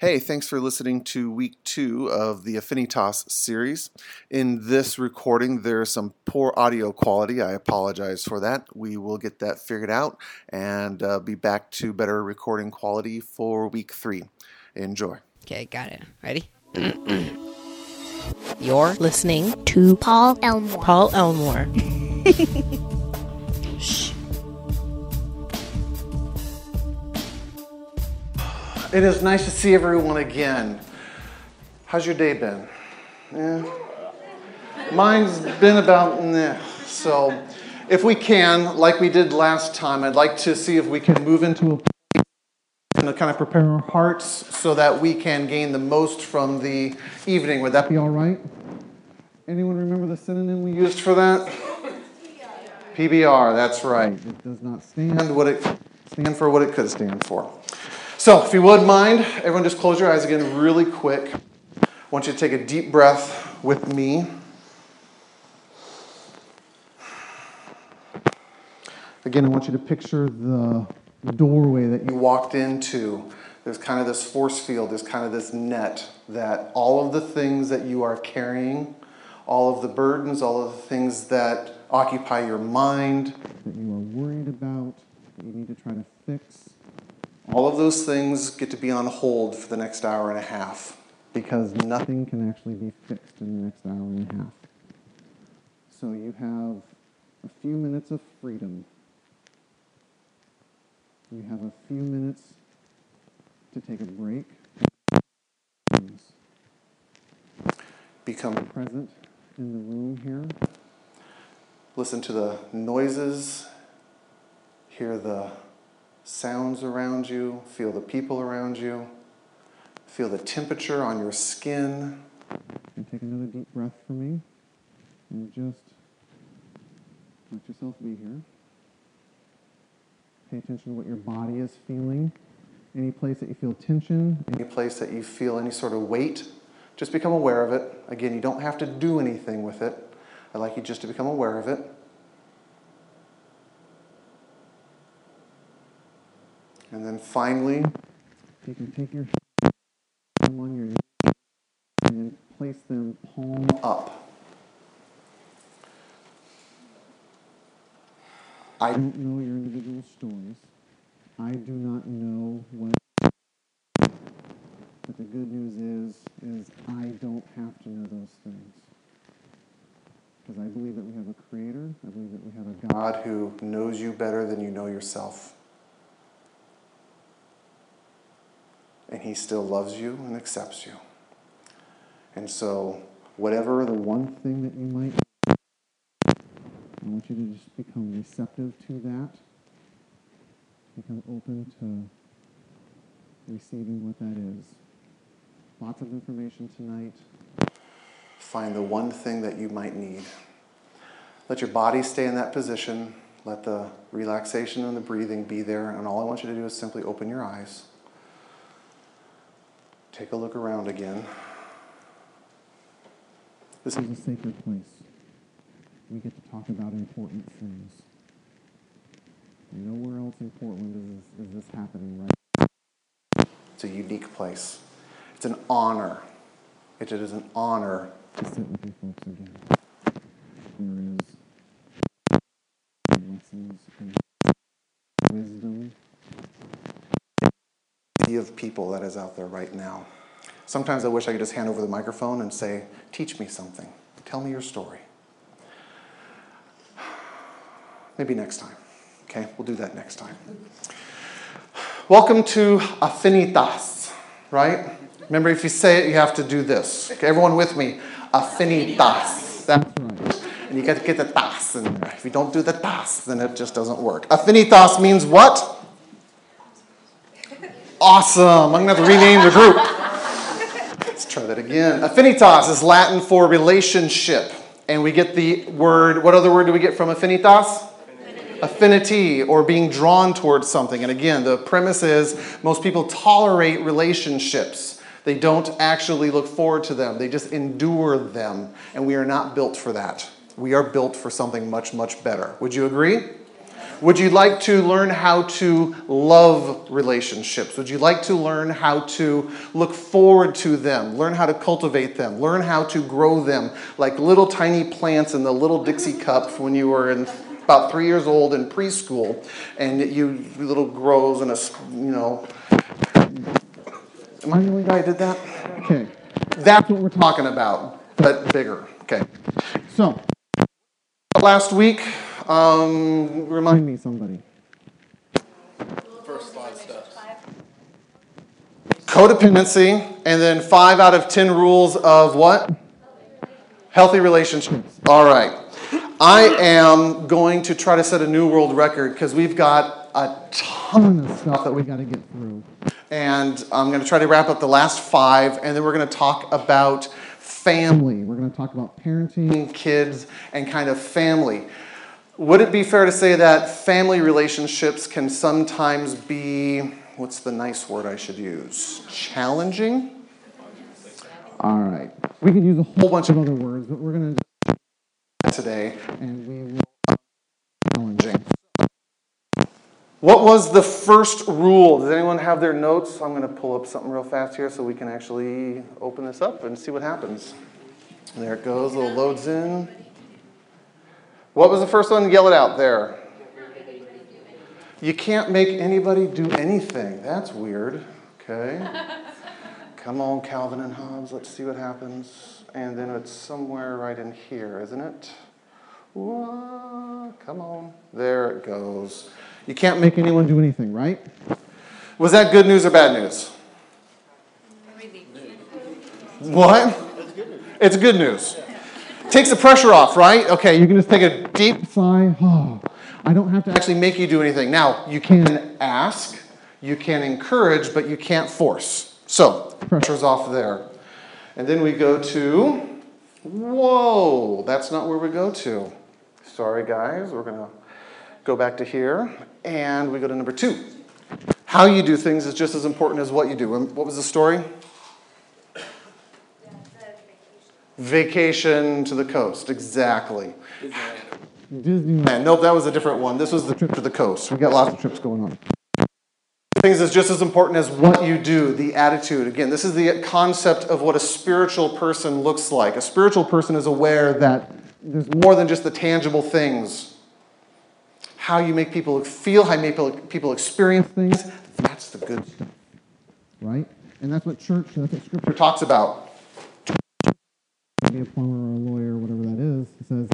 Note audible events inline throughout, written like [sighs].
Hey, thanks for listening to week two of the Affinitas series. In this recording, there's some poor audio quality. I apologize for that. We will get that figured out and uh, be back to better recording quality for week three. Enjoy. Okay, got it. Ready? [clears throat] You're listening to Paul Elmore. Paul Elmore. [laughs] It is nice to see everyone again. How's your day been? Yeah. Mine's been about meh. So, if we can, like we did last time, I'd like to see if we can move into a kind of prepare our hearts so that we can gain the most from the evening. Would that be all right? Anyone remember the synonym we used for that? PBR, that's right. It does not stand what it stand for what it could stand for. So, if you would mind, everyone just close your eyes again really quick. I want you to take a deep breath with me. Again, I want you to picture the doorway that you walked into. There's kind of this force field, there's kind of this net that all of the things that you are carrying, all of the burdens, all of the things that occupy your mind, that you are worried about, that you need to try to fix, all of those things get to be on hold for the next hour and a half because nothing can actually be fixed in the next hour and a half. So you have a few minutes of freedom. You have a few minutes to take a break. Become present in the room here. Listen to the noises, hear the sounds around you, feel the people around you, feel the temperature on your skin. And take another deep breath for me and just let yourself be here. Pay attention to what your body is feeling. Any place that you feel tension, any place that you feel any sort of weight, just become aware of it. Again, you don't have to do anything with it. I'd like you just to become aware of it. And then finally, you can take your on your and place them palm up. I don't know your individual stories. I do not know what. But the good news is, is I don't have to know those things. Because I believe that we have a creator. I believe that we have a God who knows you better than you know yourself. and he still loves you and accepts you. And so, whatever the one thing that you might, I want you to just become receptive to that, become open to receiving what that is. Lots of information tonight. Find the one thing that you might need. Let your body stay in that position. Let the relaxation and the breathing be there. And all I want you to do is simply open your eyes. Take a look around again. This is a sacred place. We get to talk about important things. Nowhere else in Portland is this, is this happening right It's a unique place. It's an honor. It is an honor to sit with you folks again. There is lessons and wisdom of people that is out there right now. Sometimes I wish I could just hand over the microphone and say, Teach me something. Tell me your story. Maybe next time. Okay, we'll do that next time. Welcome to Affinitas, right? Remember, if you say it, you have to do this. Okay, everyone with me? Affinitas. That's right. And you got to get the tas in there. If you don't do the tas, then it just doesn't work. Affinitas means what? Awesome. I'm going to have to rename the group. Let's try that again. Affinitas is Latin for relationship. And we get the word, what other word do we get from affinitas? Affinity. Affinity or being drawn towards something. And again, the premise is most people tolerate relationships. They don't actually look forward to them, they just endure them. And we are not built for that. We are built for something much, much better. Would you agree? Would you like to learn how to love relationships? Would you like to learn how to look forward to them, learn how to cultivate them, learn how to grow them like little tiny plants in the little Dixie cup when you were in about three years old in preschool, and you little grows in a you know. Am I the only guy who did that? Okay, that's what we're talking about, but bigger. Okay, so last week. Um, remind me, somebody. First slide stuff. Codependency, and then five out of ten rules of what? Healthy relationships. All right. I am going to try to set a new world record because we've got a ton of stuff that we got to get through. And I'm going to try to wrap up the last five, and then we're going to talk about family. We're going to talk about parenting, kids, and kind of family. Would it be fair to say that family relationships can sometimes be, what's the nice word I should use? Challenging? All right. We could use a whole bunch of other words, but we're going to today, and we will challenging. What was the first rule? Does anyone have their notes? I'm going to pull up something real fast here so we can actually open this up and see what happens. There it goes, little loads in. What was the first one? Yell it out there. You can't make anybody do anything. That's weird. Okay. [laughs] Come on, Calvin and Hobbes. Let's see what happens. And then it's somewhere right in here, isn't it? Whoa, come on. There it goes. You can't make anyone do anything, right? Was that good news or bad news? What? It's good news. Takes the pressure off, right? Okay, you can just take a deep sigh. Oh, [sighs] I don't have to actually make you do anything. Now, you can ask, you can encourage, but you can't force. So, pressure's off there. And then we go to, whoa, that's not where we go to. Sorry, guys, we're going to go back to here. And we go to number two. How you do things is just as important as what you do. What was the story? Vacation to the coast, exactly. Disneyland. Disneyland. Nope, that was a different one. This was the trip to the coast. We got lots of trips going on. Things is just as important as what you do, the attitude. Again, this is the concept of what a spiritual person looks like. A spiritual person is aware that there's more than just the tangible things. How you make people feel, how you make people experience things, that's the good stuff. Right? And that's what church, that's what scripture talks about be a plumber or a lawyer, or whatever that is, he says,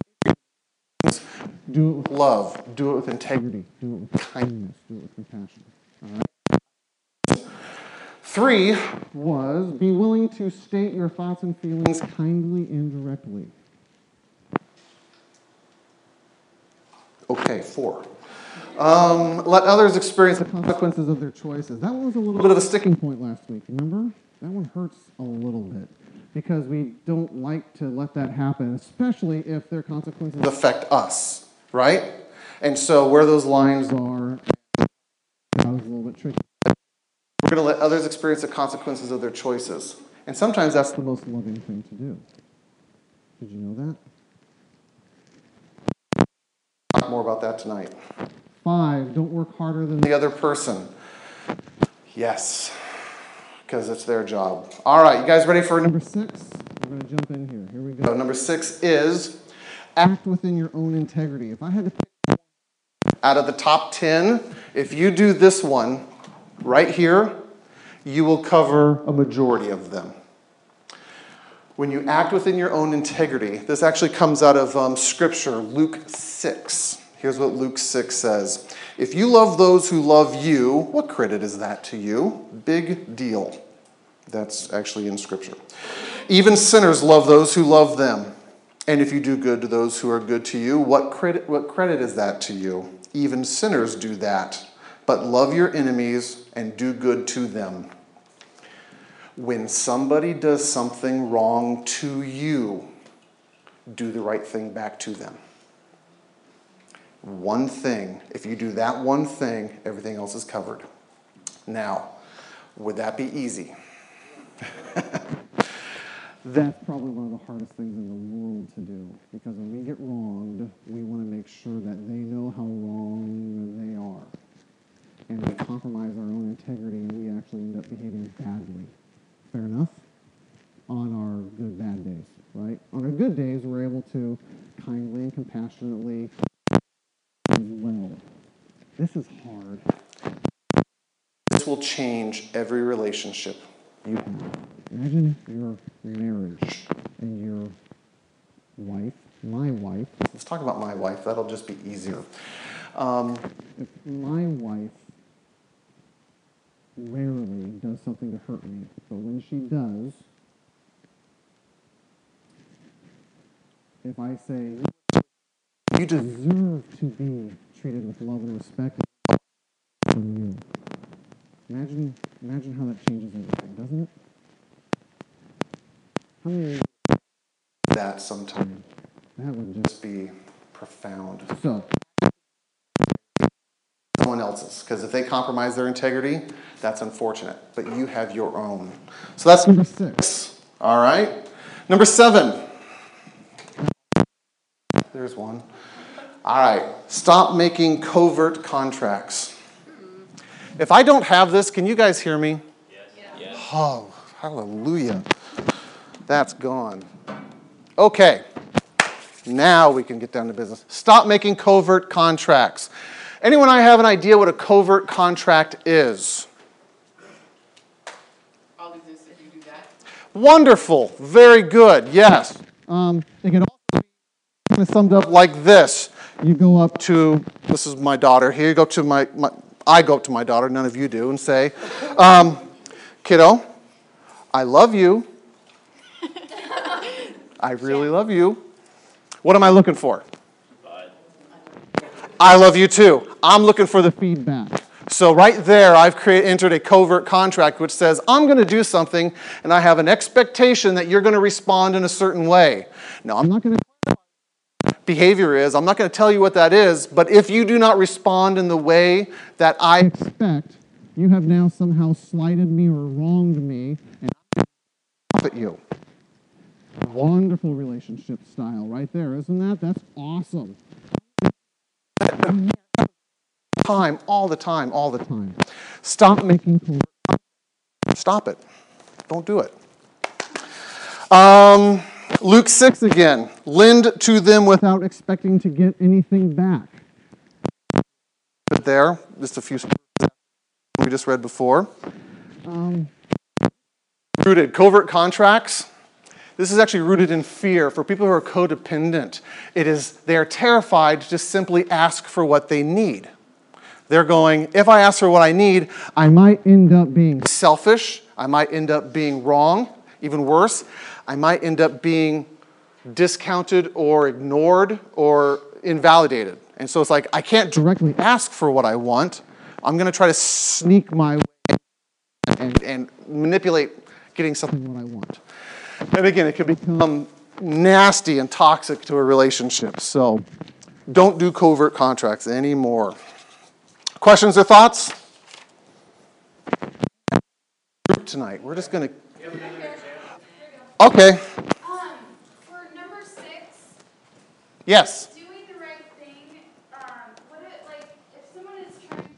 do it with love, do it with integrity, do it with kindness, do it with compassion. All right? Three was be willing to state your thoughts and feelings kindly and directly. Okay, four. Um, let others experience the consequences of their choices. That one was a little bit of a sticking point last week, remember? That one hurts a little bit because we don't like to let that happen, especially if their consequences affect us, right? And so where those lines are, that was a little bit tricky. We're going to let others experience the consequences of their choices. And sometimes that's the most loving thing to do. Did you know that? Talk more about that tonight. Five, don't work harder than the other person. Yes because it's their job. All right, you guys ready for number six? We're going to jump in here. Here we go. Number six is act within your own integrity. If I had to pick out of the top 10, if you do this one right here, you will cover a majority of them. When you act within your own integrity, this actually comes out of um, Scripture, Luke 6. Here's what Luke 6 says If you love those who love you, what credit is that to you? Big deal. That's actually in Scripture. Even sinners love those who love them. And if you do good to those who are good to you, what credit, what credit is that to you? Even sinners do that. But love your enemies and do good to them. When somebody does something wrong to you, do the right thing back to them one thing. If you do that one thing, everything else is covered. Now, would that be easy? [laughs] That's probably one of the hardest things in the world to do because when we get wronged, we want to make sure that they know how wrong they are. And we compromise our own integrity and we actually end up behaving badly. Fair enough? On our good, bad days, right? On our good days, we're able to kindly and compassionately as well. This is hard. This will change every relationship you have. Imagine your marriage and your wife, my wife, Let's talk about my wife. That'll just be easier. Um, if my wife rarely does something to hurt me, but when she does, if I say, you deserve to be treated with love and respect from you. Imagine, imagine how that changes everything, doesn't it? How many that sometimes that would just be profound. so Someone else's, because if they compromise their integrity, that's unfortunate. But you have your own. So that's number six. All right. Number seven. There's one. All right. Stop making covert contracts. If I don't have this, can you guys hear me? Yes. Oh, hallelujah. That's gone. Okay. Now we can get down to business. Stop making covert contracts. Anyone I have an idea what a covert contract is? All these is if you do that. Wonderful. Very good. Yes. Um, it can also be kind of summed up like this. You go up to, this is my daughter here, you go to my, my I go up to my daughter, none of you do, and say, um, kiddo, I love you. [laughs] I really love you. What am I looking for? I love you too. I'm looking for the feedback. So right there, I've created, entered a covert contract which says I'm going to do something, and I have an expectation that you're going to respond in a certain way. Now, I'm not going to behavior is. I'm not going to tell you what that is, but if you do not respond in the way that I expect, you have now somehow slighted me or wronged me, and I'm to at you. Wonderful relationship style right there, isn't that? That's awesome time, all the time, all the time. Stop making Stop it. Don't do it. Um, Luke 6 again. Lend to them without expecting to get anything back. But there, just a few we just read before. Um, rooted covert contracts. This is actually rooted in fear for people who are codependent. It is they are terrified to just simply ask for what they need. They're going, if I ask for what I need, I might end up being selfish. I might end up being wrong. Even worse, I might end up being discounted or ignored or invalidated. And so it's like, I can't directly ask for what I want. I'm going to try to sneak my way and, and manipulate getting something what I want. And again, it can become nasty and toxic to a relationship. So don't do covert contracts anymore. Questions or thoughts? Group tonight. We're just going to. Okay. Um, for number six, Yes. doing the right thing, um, what it, like, if someone is trying to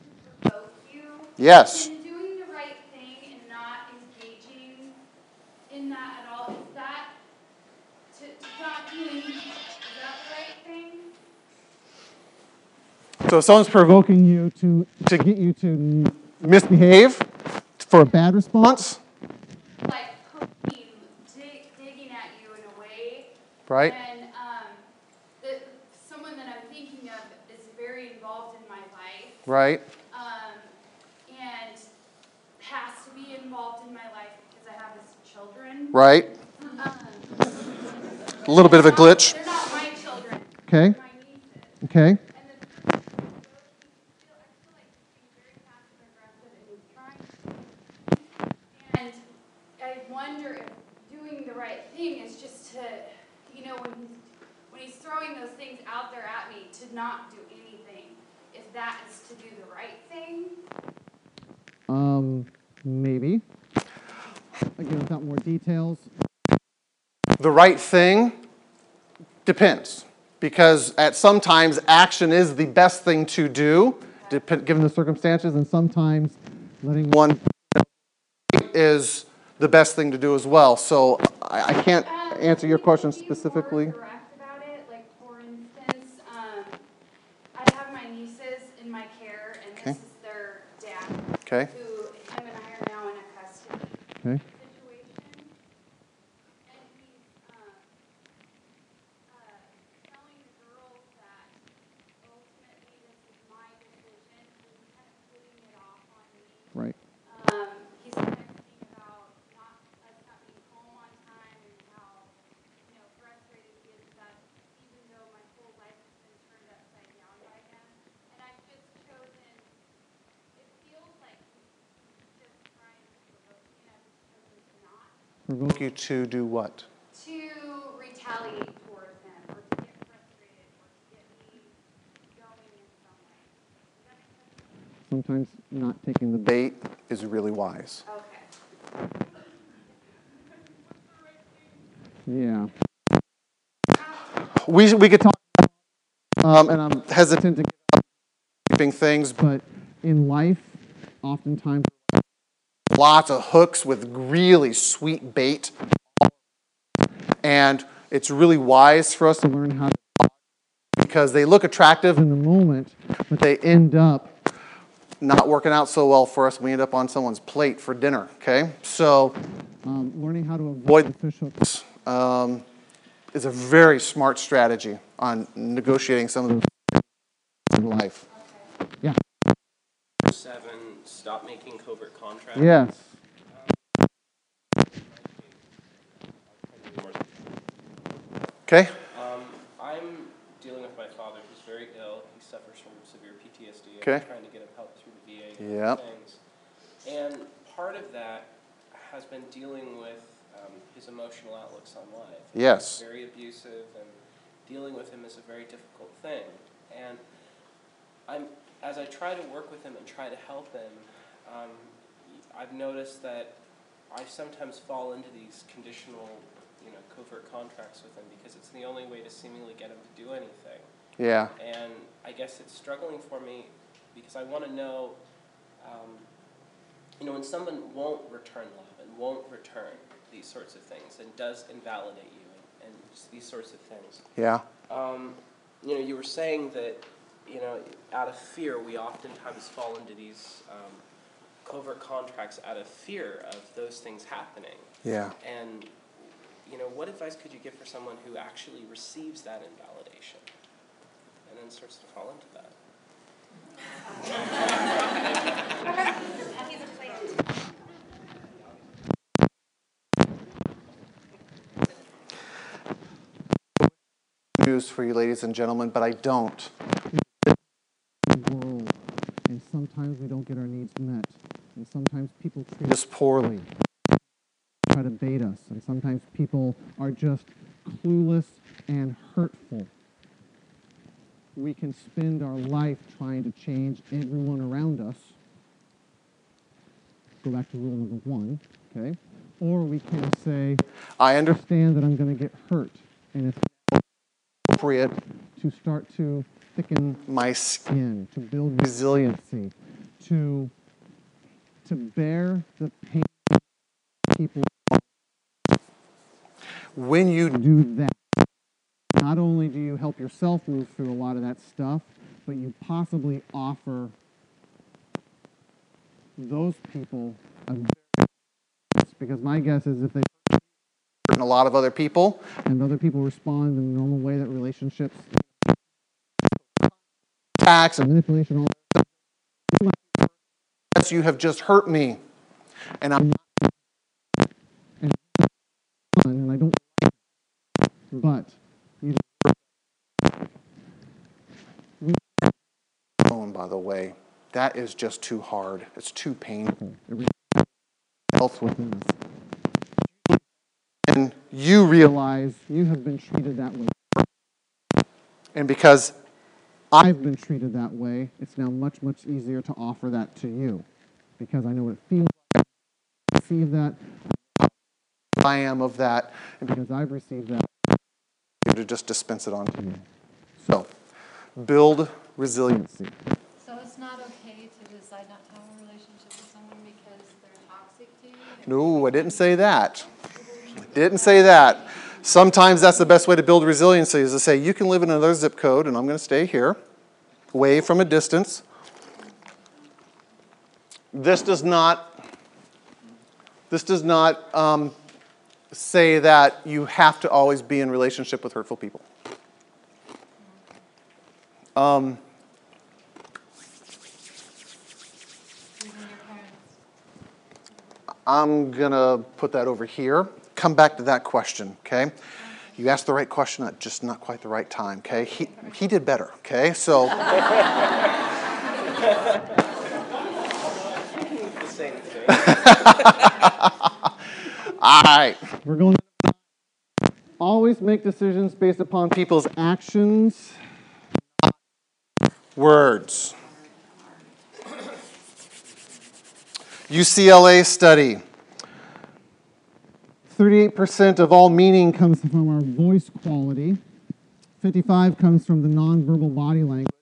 provoke you. Yes. Then doing the right thing and not engaging in that at all, is that, to, to not doing, is that the right thing? So if someone's provoking you to, to get you to misbehave for a bad response, Like poking, dig, digging at you in a way. right? And, um, the, someone that I'm thinking of is very involved in my life. Right? um, and has to be involved in my life because I have his children. Right? A little bit of a glitch. They're not my children. Okay. Okay. And the, I feel, I feel like he's very passive aggressive and he's trying. And I wonder if doing the right thing is just to, you know, when he's when he's throwing those things out there at me, to not do anything. If that is to do the right thing. Um, maybe. Again, without more details. The right thing depends, because at sometimes action is the best thing to do, given the circumstances, and sometimes letting one is the best thing to do as well. So I, I can't answer your question specifically. more direct about it? Like, for instance, um, I have my nieces in my care, and Okay. this is their dad, Okay, who him and I are now in a custody Okay? situation. And he's, um, uh, telling the girls that ultimately this is my decision, he's kind of putting it off on me. Right. Um, he's texting about not, us not being home on time and how, you know, frustrated he is that even though my whole life has been turned upside down by him. And I've just chosen, it feels like he's just trying to provoke me and I've just chosen to not, provoke you to do what? to retaliate towards him or to get frustrated or to get me going in some way. Does that make sense? Sometimes not taking the bait. Bait is really wise. Okay. Yeah. We, we could talk, um, and I'm hesitant to give keeping things, But in life, oftentimes, lots of hooks with really sweet bait. And it's really wise for us to learn how to because they look attractive in the moment, but they end up not working out so well for us. We end up on someone's plate for dinner, okay? So, um, learning how to Avoid- the fish hooks. um, is a very smart strategy on negotiating some of the in life. Yeah. Seven, stop making covert contracts. Yes. Okay? Um, I'm dealing with my father who's very ill. He suffers from severe PTSD. Okay. I'm trying to get him help through the VA and Yep. things. And part of that has been dealing with um, his emotional outlooks on life. Yes. He's very abusive, and dealing with him is a very difficult thing. And I'm, as I try to work with him and try to help him, um, I've noticed that I sometimes fall into these conditional, you know, covert contracts with them because it's the only way to seemingly get them to do anything. Yeah. And I guess it's struggling for me because I want to know, um, you know, when someone won't return love and won't return these sorts of things and does invalidate you and, and these sorts of things. Yeah. Um, you know, you were saying that, you know, out of fear, we oftentimes fall into these um, covert contracts out of fear of those things happening. Yeah. And, you know, what advice could you give for someone who actually receives that invalidation and then starts to fall into that? News for you, ladies and gentlemen, but I don't. The world. And sometimes we don't get our needs met. And sometimes people treat us Just poorly. try to bait us. And sometimes people are just clueless and hurtful. We can spend our life trying to change everyone around us. Go back to rule number one, okay? Or we can say, I understand that I'm going to get hurt. And it's appropriate to start to thicken my skin, to build resiliency, to, to bear the pain people When you do that. Not only do you help yourself move through a lot of that stuff, but you possibly offer those people a because my guess is if they and a lot of other people, and other people respond in the normal way that relationships attacks and manipulation all you have just hurt me. And I'm and and I don't but you oh, alone, by the way. That is just too hard. It's too painful. else within us And you realize you have been treated that way. and because I've been treated that way, it's now much, much easier to offer that to you because I know what it feels like to receive that. I am of that, and because I've received that. to just dispense it on to you. So, build resiliency. So it's not okay to decide not to have a relationship with someone because they're toxic to you? No, I didn't say that. I didn't say that. Sometimes that's the best way to build resiliency is to say, you can live in another zip code and I'm going to stay here, away from a distance. This does not, this does not um, say that you have to always be in relationship with hurtful people. Um? I'm gonna put that over here. Come back to that question, okay? You asked the right question at just not quite the right time, okay? He, he did better, okay? So. [laughs] [laughs] all right. We're going to always make decisions based upon people's actions. Words. UCLA study. 38% of all meaning comes from our voice quality. 55 comes from the nonverbal body language.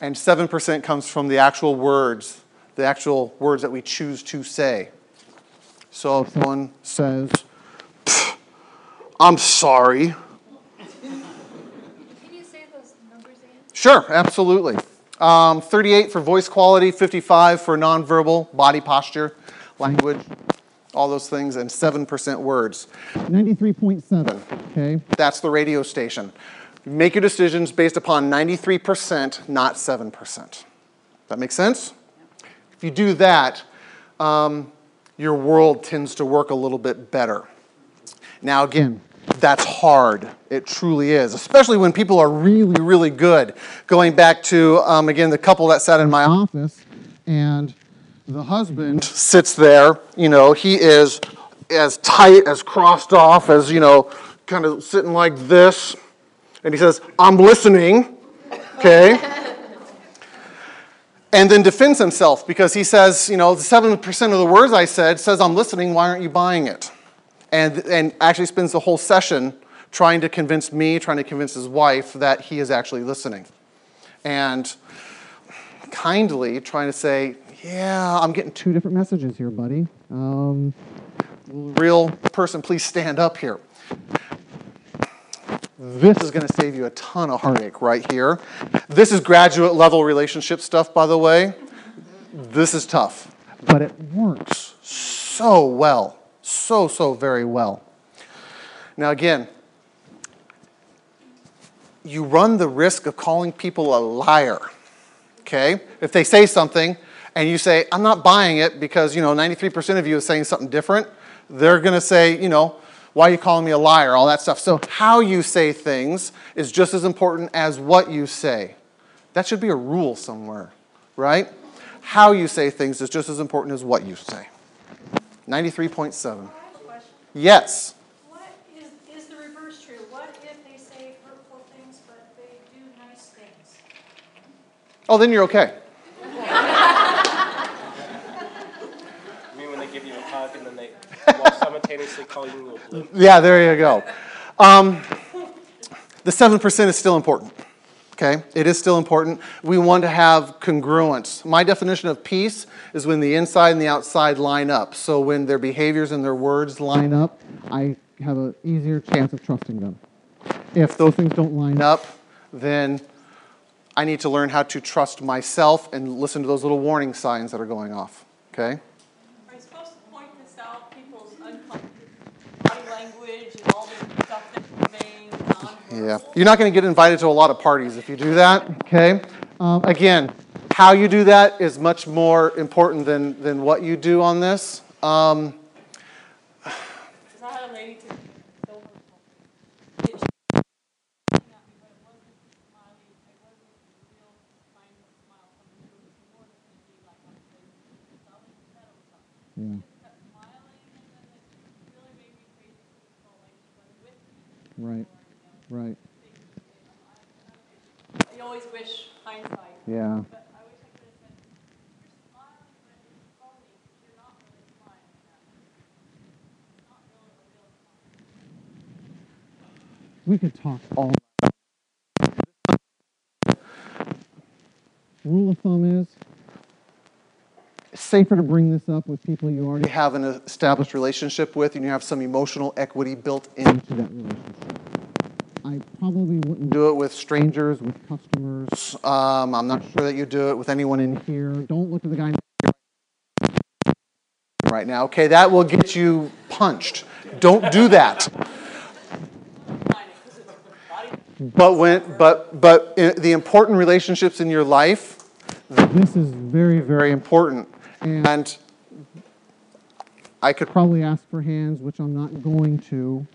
And 7% comes from the actual words, the actual words that we choose to say. So if one says, I'm sorry. Can you say those numbers again? Sure, absolutely. Um, 38 for voice quality, 55 for nonverbal body posture, language, all those things, and 7% words. 93.7, okay? That's the radio station. Make your decisions based upon 93%, not 7%. That makes sense? If you do that, um, your world tends to work a little bit better. Now, again, that's hard. It truly is, especially when people are really, really good. Going back to, um, again, the couple that sat in my office, and the husband sits there, you know, he is as tight, as crossed off, as, you know, kind of sitting like this. And he says, I'm listening, okay? and then defends himself because he says, you know, the 7% of the words I said says I'm listening, why aren't you buying it? And, and actually spends the whole session trying to convince me, trying to convince his wife that he is actually listening. And kindly trying to say, yeah, I'm getting two different messages here, buddy. Um, real person, please stand up here. This is going to save you a ton of heartache right here. This is graduate level relationship stuff, by the way. This is tough, but it works so well. So, so very well. Now, again, you run the risk of calling people a liar. Okay? If they say something and you say, I'm not buying it because, you know, 93% of you is saying something different, they're going to say, you know, why are you calling me a liar? All that stuff. So, how you say things is just as important as what you say. That should be a rule somewhere, right? How you say things is just as important as what you say. 93.7. Yes. What is, is the reverse true? What if they say hurtful things, but they do nice things? Oh, then you're okay. I mean, when they give you a hug and then they, while simultaneously calling you a blue. Yeah, there you go. Um, the 7% is still important. Okay? It is still important. We want to have congruence. My definition of peace is when the inside and the outside line up. So when their behaviors and their words line up, I have an easier chance of trusting them. If those things don't line up, up, then I need to learn how to trust myself and listen to those little warning signs that are going off. Okay? Are you supposed to point this out, people's unconscious body language and all the stuff they're conveying nonverbal? Yeah. You're not going to get invited to a lot of parties if you do that, okay? Um, again, how you do that is much more important than, than what you do on this. Um, yeah, me. right, Right. You always wish hindsight. Yeah. We could talk all Rule of thumb is safer to bring this up with people you already have an established relationship with and you have some emotional equity built into that relationship. I probably wouldn't do it with strangers, with customers. um, I'm not sure that you do it with anyone in Here, don't look at the guy. [laughs] right now. Okay, that will get you punched. Don't do that. But when, but, but the important relationships in your life, This is very, very. very important. And I could, Probably ask for hands, which I'm not going to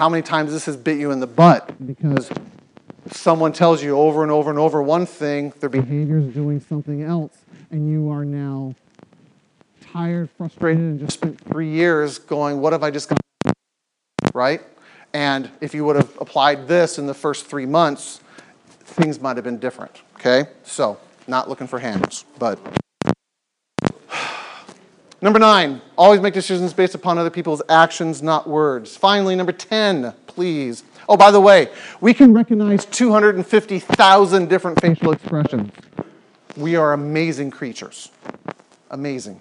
how many times this has bit you in the butt? because Someone tells you over and over and over one thing, their behavior is doing something else, and you are now tired, frustrated, and just spent three years going, what have I just got? Right? And if you would have applied this in the first three months, things might have been different. Okay? So, not looking for hands, but. Number nine, always make decisions based upon other people's actions, not words. Finally, number 10, please. Oh, by the way, we can recognize 250,000 different facial expressions. We are amazing creatures. Amazing.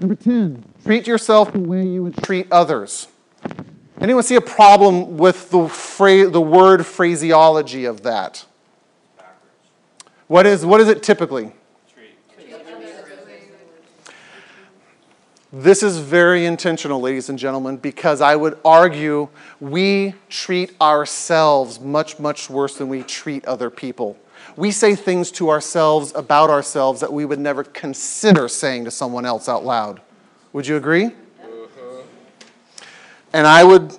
number 10, Treat yourself the way you would treat others. Anyone see a problem with the, phra- the word phraseology of that? What is, what is it typically? This is very intentional, ladies and gentlemen, because I would argue we treat ourselves much, much worse than we treat other people. We say things to ourselves about ourselves that we would never consider saying to someone else out loud. Would you agree? Uh-huh. And I would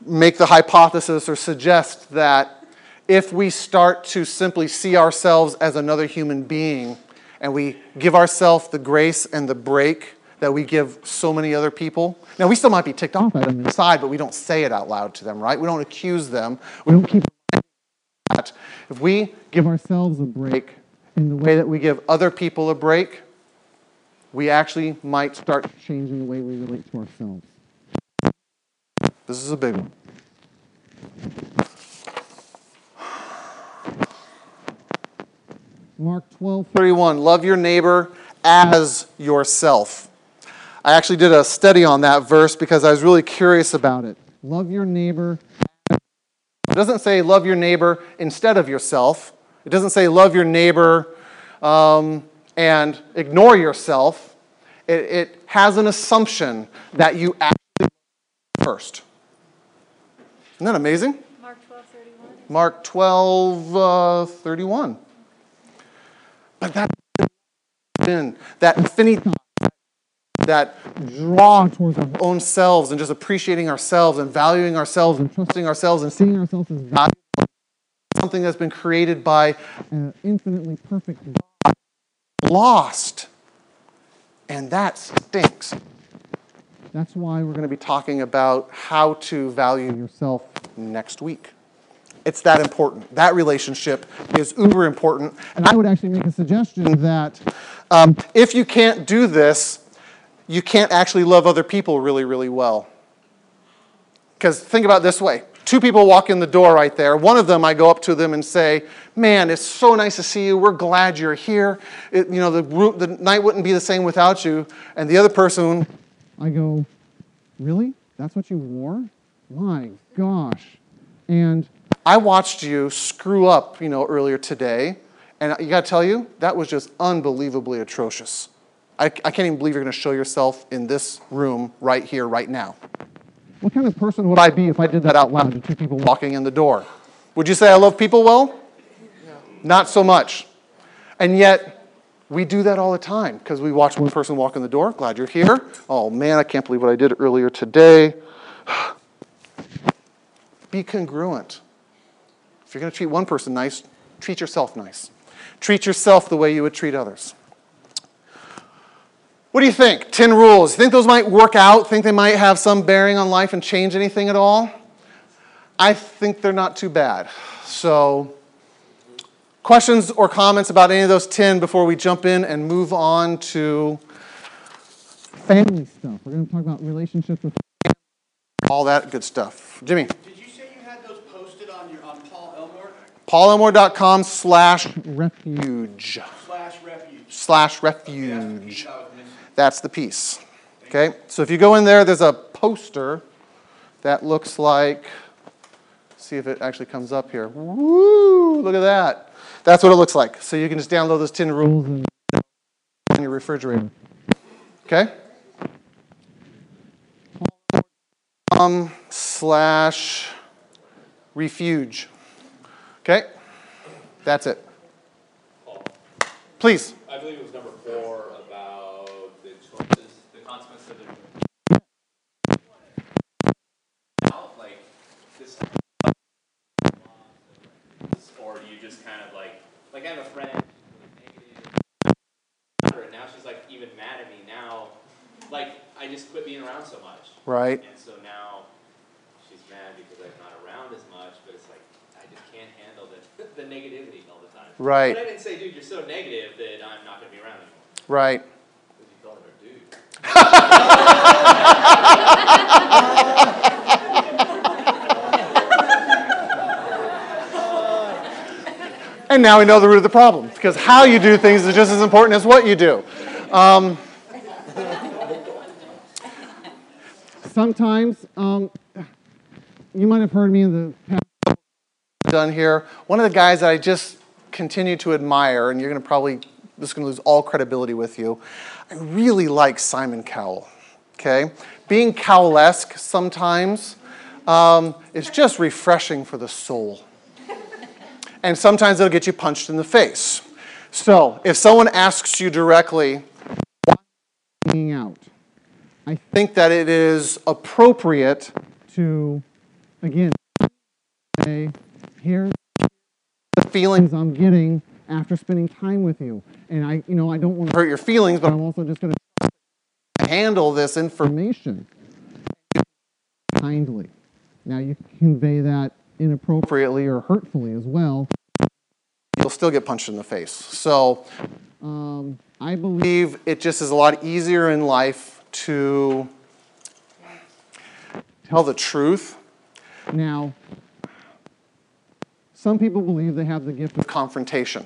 make the hypothesis or suggest that if we start to simply see ourselves as another human being and we give ourselves the grace and the break that we give so many other people, now we still might be ticked off at them inside, but we don't say it out loud to them, right? We don't accuse them. We don't keep that. If we give ourselves a break in the way that we give other people a break, we actually might start changing the way we relate to ourselves. This is a big one. Mark 12, 31, love your neighbor as yourself. I actually did a study on that verse because I was really curious about it. love your neighbor. It doesn't say love your neighbor instead of yourself. It doesn't say love your neighbor um, and ignore yourself. It, it has an assumption that you actually first. Isn't that amazing? Mark twelve thirty-one. Mark 12, uh, 31. But that that affinity, that draw towards our own selves and just appreciating ourselves and valuing ourselves and trusting ourselves and seeing ourselves as valuable, something that's been created by an infinitely perfect God. lost. And that stinks. That's why we're going to be talking about how to value yourself next week. It's that important. That relationship is uber important. And I would actually make a suggestion that Um, if you can't do this, you can't actually love other people really, really well. Because think about this way two people walk in the door right there. One of them, I go up to them and say, Man, it's so nice to see you. We're glad you're here. It, you know, the, the night wouldn't be the same without you. And the other person, I go, Really? That's what you wore? My gosh. And I watched you screw up, you know, earlier today. And you got to tell you, that was just unbelievably atrocious. I, I can't even believe you're going to show yourself in this room right here, right now. what kind of person would I be if I did that out loud to two people walking in the door? Would you say I love people well? Not so much. And yet, we do that all the time because we watch one person walk in the door. Glad you're here. Oh man, I can't believe what I did earlier today. [sighs] Be congruent. If you're going to treat one person nice, treat yourself nice. Treat yourself the way you would treat others. What do you think? 10 rules. You think those might work out? Think they might have some bearing on life and change anything at all? I think they're not too bad. So, questions or comments about any of those 10 before we jump in and move on to family stuff. We're going to talk about relationships with all that good stuff. Jimmy, Did you say you had those posted on your, on Paul Elmore paulelmore.com slash refuge, slash refuge? slash oh, the refuge. Oh, That's the piece. Okay, so if you go in there, there's a poster that looks like, see if it actually comes up here. Woo, look at that. That's what it looks like. So you can just download those 10 rules on your refrigerator. Okay? Um, slash refuge. Okay? That's it. Please. I believe it was number four about the choices, the consequences of their Now, like this, or do you just kind of like, I have a friend who's really negative, and now she's like even mad at me now, like I just quit being around so much, Right. and so now she's mad because I'm not around as much, but it's like I just can't handle the [laughs] the negativity all the time. Right. But I didn't say, dude, you're so negative that I'm not gonna be around anymore. Right. Because you called her dude. [laughs] And now we know the root of the problem because how you do things is just as important as what you do. Um, Sometimes, um, you might have heard me in the past. done here. One of the guys that I just continue to admire, and you're going to probably this is going to lose all credibility with you. I really like Simon Cowell. Okay, being Cowell-esque sometimes um, is just refreshing for the soul, and sometimes it'll get you punched in the face. So if someone asks you directly, why hanging out. I think that it is appropriate to, again, say, here's the feelings I'm getting after spending time with you. And I, you know, I don't want to, hurt your feelings, but I'm also just going to handle this information information kindly. Now you can convey that inappropriately or hurtfully as well. you'll still get punched in the face. So Um, I believe it just is a lot easier in life to tell the truth now. Some people believe they have the gift of confrontation.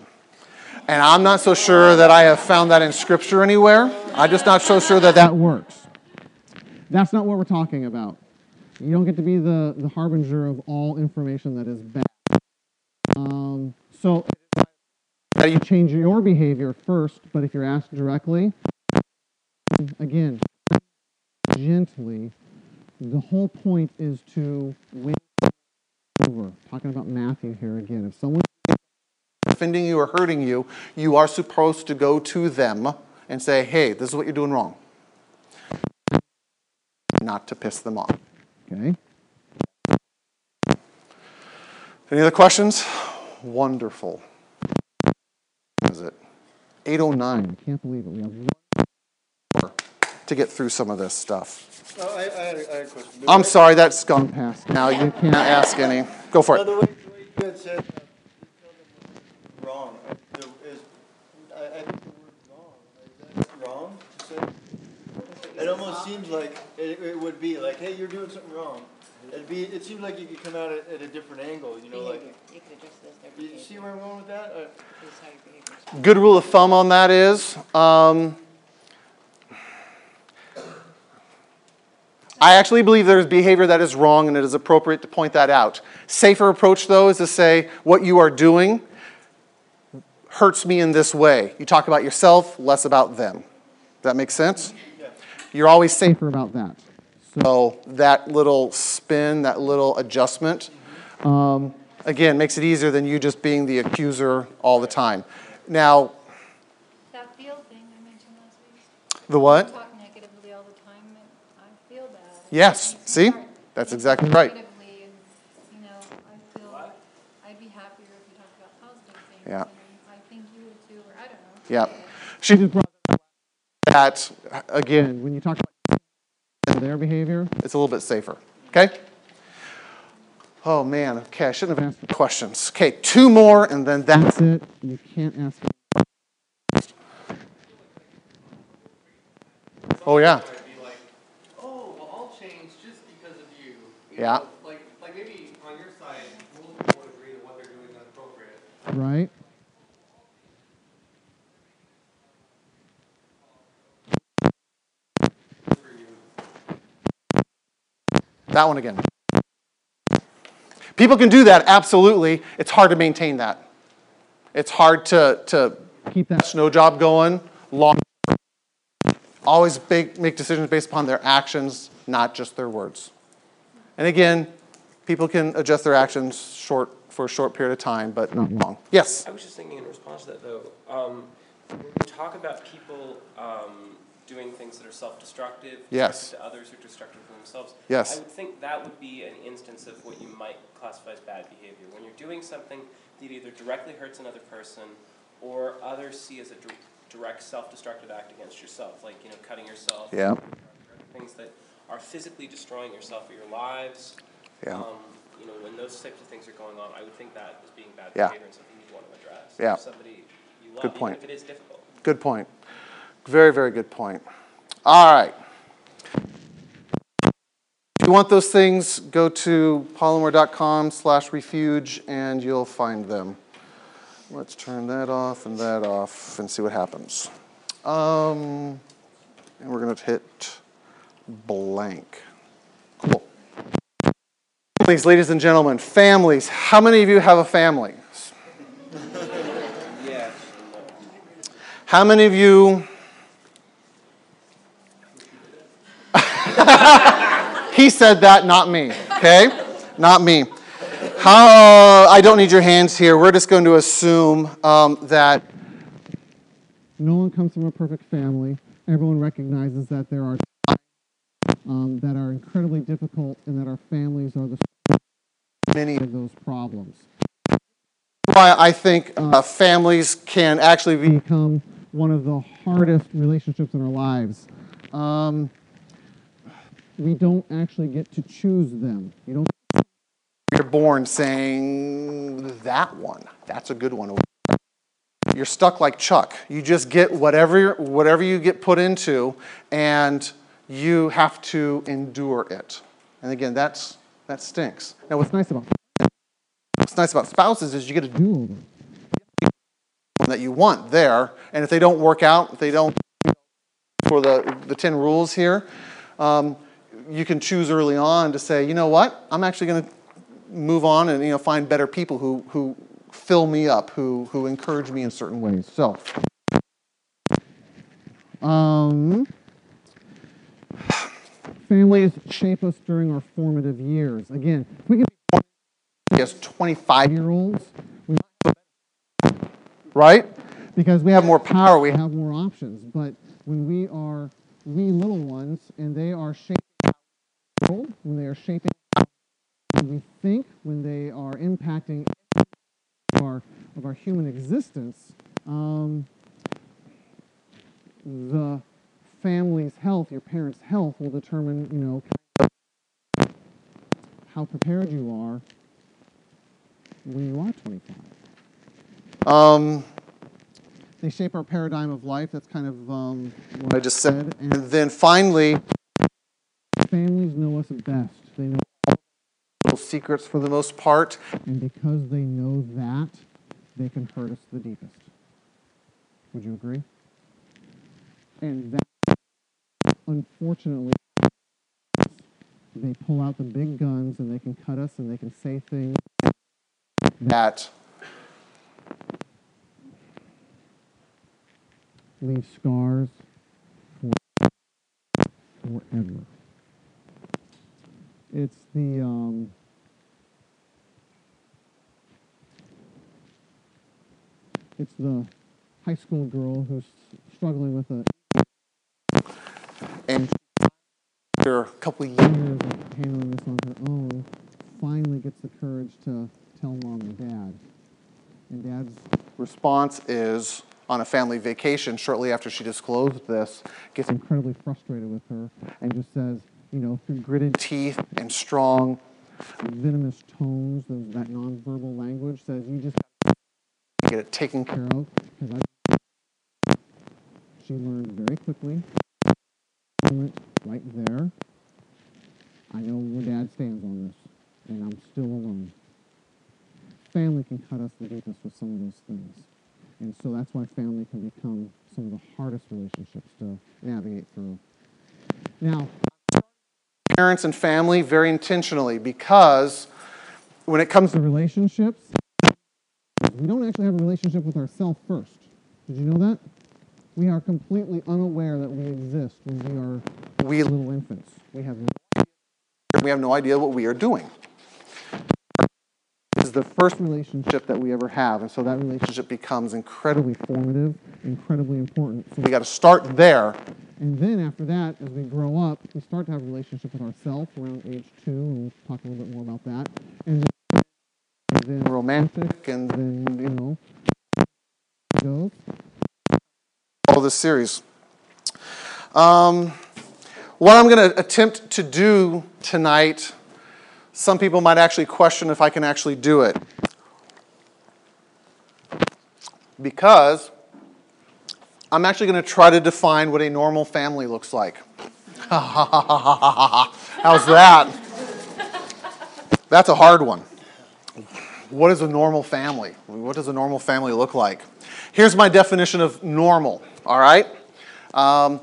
And I'm not so sure that I have found that in Scripture anywhere. I'm just not so sure that. that works. That's not what we're talking about. You don't get to be the, the harbinger of all information that is bad. Um, so that you- change your behavior first, but if you're asked directly, again, gently, the whole point is to win over. Talking about Matthew here again. If someone offending you or hurting you, you are supposed to go to them and say, hey, this is what you're doing wrong. Not to piss them off. Okay, Any other questions? Wonderful. What is it? 809 I can't believe it. We have one to get through some of this stuff. Oh, I, I had a, I had a question. I'm sorry, that's gone past. now. You can't ask any. Go for No, it. the way, the way you had said, uh, you tell them wrong, I, the, is, I, I think the word's wrong, is that wrong to say? It almost seems like it, it would be, like, hey, you're doing something wrong. It'd be, it seems like you could come at at a different angle, you know, like, you could address it as you see where I'm going with that? Uh, this is how your behavior is. Good rule of thumb on that is um, I actually believe there is behavior that is wrong and it is appropriate to point that out. Safer approach, though, is to say what you are doing hurts me in this way. You talk about yourself, less about them. Does that make sense? You're always safer about that. So that little spin, that little adjustment, um, again, makes it easier than you just being the accuser all the time. Now, That feel thing I mentioned last week, the what? talk negatively all the time, I feel bad. Yes, see? me. That's exactly right. Negatively, and, you know, I feel, I'd be happier if you talked about positive things. Yeah. and I think you would too, or I don't know. Yeah. She just brought that, again, when you talk about their behavior, it's a little bit safer. Okay? Oh, man. Okay, I shouldn't have asked the questions. Okay, two more, and then that's that's it. You can't ask. Oh, yeah. Like, oh, well, I'll change just because of you. Yeah. Like, like maybe on your side, most people would agree that what they're doing is inappropriate. Right? That one again. People can do that, absolutely. It's hard to maintain that. It's hard to, to Keep that snow job going long. Always make, make decisions based upon their actions, not just their words. And again, people can adjust their actions short for a short period of time, but not long. Yes. I was just thinking in response to that though, um, when we talk about people um, doing things that are self-destructive, Yes. to others or destructive to themselves, Yes. I would think that would be an instance of what you might classify as bad behavior. When you're doing something that either directly hurts another person or others see as a direct self-destructive act against yourself, like you know cutting yourself, Yeah. things that are physically destroying yourself or your lives. Yeah. Um, you know, when those types of things are going on, I would think that is being bad Yeah. behavior and something you'd want to address. Yeah. If somebody you love, Good even point. if it is difficult. Good point. Very, very good point. All right. If you want those things, go to paulelmore.com slash refuge and you'll find them. Let's turn that off and that off and see what happens. Um, and we're going to hit blank. Cool. Families, ladies and gentlemen, families. How many of you have a family? [laughs] Yes. How many of you? [laughs] he said that, not me. Okay, not me. How? I don't need your hands here. We're just going to assume um, that no one comes from a perfect family. Everyone recognizes that there are times um, that are incredibly difficult and that our families are the many. source of those problems. Why I think uh, families can actually be Become one of the hardest relationships in our lives. Um, we don't actually get to choose them. You don't you're born saying that one. That's a good one. You're stuck like Chuck. You just get whatever whatever you get put into, and you have to endure it. And again, that's that stinks. Now, what's nice about what's nice about spouses is you get a do that you want there, and if they don't work out, if they don't for the the ten rules here, um, you can choose early on to say, you know what, I'm actually going to move on and you know find better people who who fill me up, who who encourage me in certain ways. So, Um, families shape us during our formative years. Again, we can be yes, 25 year olds, right? because We have more power. We have more options. But when we are we little ones and they are our world, when they are shaping how we think, when they are impacting our of our human existence, um, the family's health, your parents' health, will determine, you know, how prepared you are when you are 25. um, They shape our paradigm of life. That's kind of um, what I just said. And And then finally, families know us best. They know, little secrets for the most part. and because they know that, they can hurt us the deepest. Would you agree? And that, unfortunately, they pull out the big guns and they can cut us and they can say things That leave scars for forever. It's the um, it's the high school girl who's struggling with it. and after a couple of years. years of handling this on her own, finally gets the courage to tell mom and dad. And dad's response is on a family vacation shortly after she disclosed this, gets incredibly frustrated with her and just says, you know, through gritted teeth and strong. venomous tones, those, that nonverbal language, says, you just Get it taken care of because I. She learned very quickly. Moment right there. I know where dad stands on this, and I'm still alone. Family can cut us the deepest with some of those things. And so that's why family can become some of the hardest relationships to navigate through. Now, Parents and family very intentionally because when it comes to relationships, we don't actually have a relationship with ourselves first. Did you know that? We are completely unaware that we exist when we are we little infants. We have we have no idea what we are doing. This is the first relationship that we ever have, and so that relationship becomes incredibly formative, incredibly important. So we got to start there. And then after that, as we grow up, we start to have a relationship with ourselves around age two, and we'll talk a little bit more about that. And then, and then romantic, and then you know, goes. All this series. Um, what I'm going to attempt to do tonight, some people might actually question if I can actually do it. Because I'm actually going to try to define what a normal family looks like. [laughs] How's that? That's a hard one. What is a normal family? What does a normal family look like? Here's my definition of normal, all right? Um,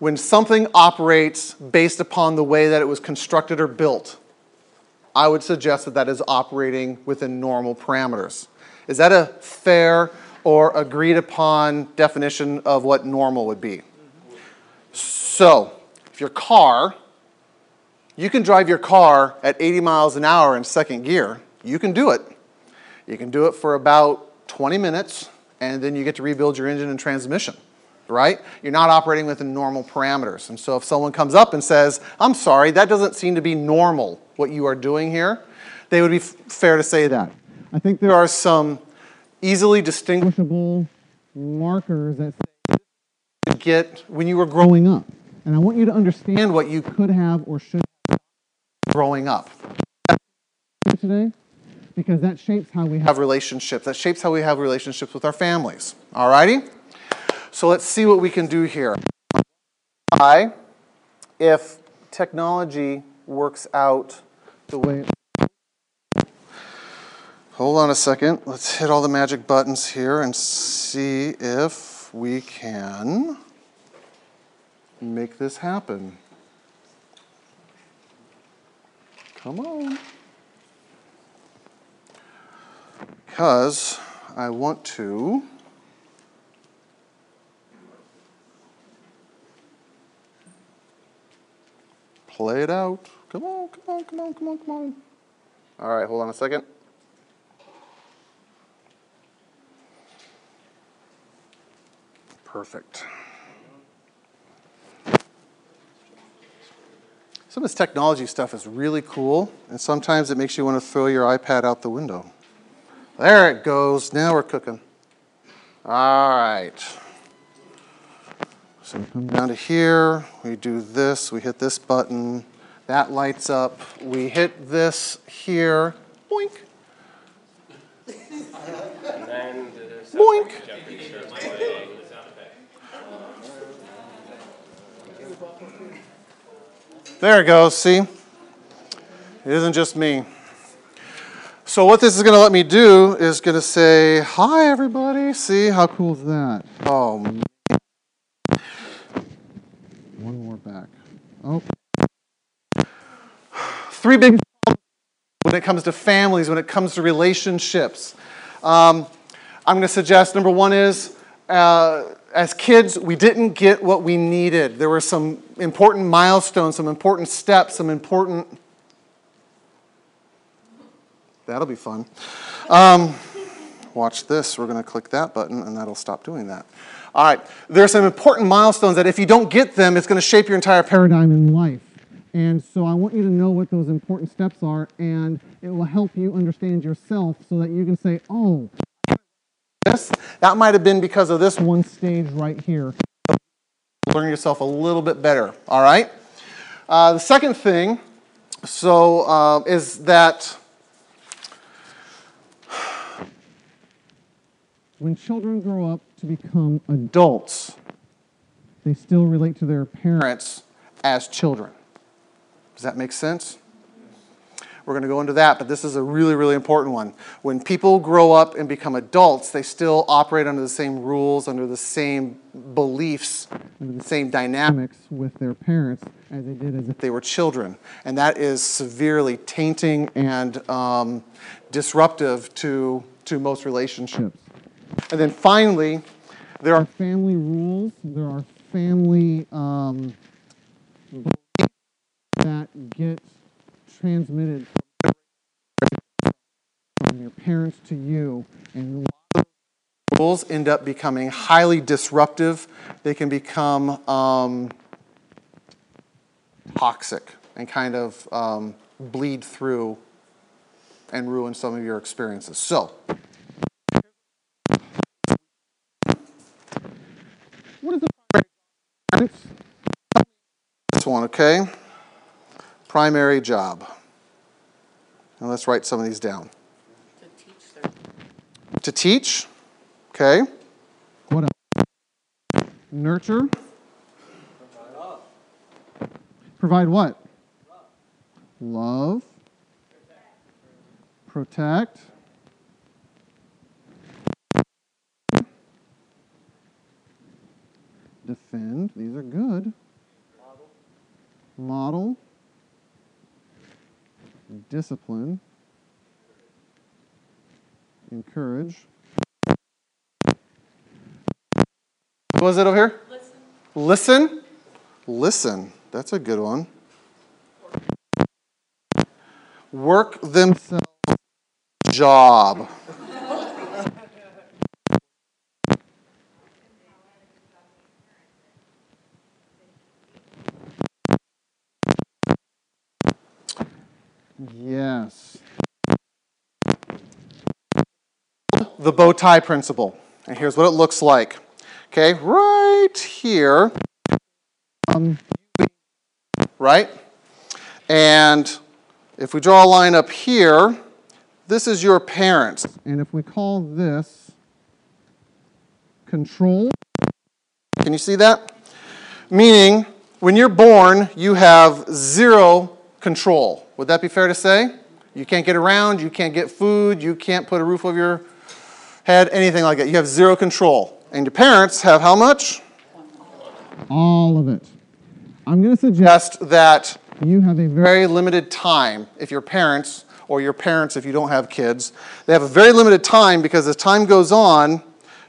when something operates based upon the way that it was constructed or built, I would suggest that that is operating within normal parameters. Is that a fair or agreed upon definition of what normal would be? So, if your car, you can drive your car at 80 miles an hour in second gear, you can do it. You can do it for about 20 minutes, and then you get to rebuild your engine and transmission right? You're not operating within normal parameters. And so if someone comes up and says, I'm sorry, that doesn't seem to be normal, what you are doing here, they would be fair to say that. I think there are some easily distinguishable markers that say get when you were growing up. And I want you to understand what you could have or should have growing up. Today, because that shapes how we have, have relationships. That shapes how we have relationships with our families. All righty? So let's see what we can do here. I, if technology works out the way. Hold on a second. Let's hit all the magic buttons here and see if we can make this happen. Come on. Because I want to. Play it out. Come on, come on, come on, come on, come on. All right, hold on a second. Perfect. Some of this technology stuff is really cool, and sometimes it makes you want to throw your iPad out the window. There it goes. Now we're cooking. All right. So we come down to here, we do this, we hit this button, that lights up. We hit this here, boink. boink. There it goes, see? It isn't just me. So what this is going to let me do is going to say, hi everybody. See, how cool is that? Oh, one more back. Oh. Three big when it comes to families, when it comes to relationships. Um, I'm going to suggest number one is uh, as kids, we didn't get what we needed. There were some important milestones, some important steps, some important. That'll be fun. Um, watch this. We're going to click that button, and that'll stop doing that. All right, there are some important milestones that if you don't get them, it's going to shape your entire paradigm in life. And so I want you to know what those important steps are, and it will help you understand yourself so that you can say, oh, this, that might have been because of this one stage right here. Learn yourself a little bit better, all right? Uh, the second thing, so, uh, is that when children grow up to become adults, they still relate to their parents as children. Does that make sense? We're going to go into that, but this is a really, really important one. When people grow up and become adults, they still operate under the same rules, under the same beliefs, under the same dynamics with their parents as they did as if they were children. And that is severely tainting and um, disruptive to, to most relationships. And then finally, there are family rules, there are family um, that get transmitted from your parents to you, and rules end up becoming highly disruptive. They can become um, toxic and kind of um, bleed through and ruin some of your experiences. So, what is the primary this one, okay? Primary job. And let's write some of these down. To teach okay? What else? Nurture. Provide what? Love. Protect. Defend. These are good. Model. Discipline. Encourage. What was it over here? Listen. Listen? Listen. That's a good one. Work themselves job. Yes. The bow tie principle. And here's what it looks like. Okay, right here. Um, right? And if we draw a line up here, this is your parents. And if we call this control, Can you see that? Meaning, when you're born, you have zero control. Would that be fair to say? You can't get around, you can't get food, you can't put a roof over your head, anything like that. You have zero control. And your parents have how much? all of it. I'm going to suggest that you have a very very limited time if your parents or your parents if you don't have kids they have a very limited time because as time goes on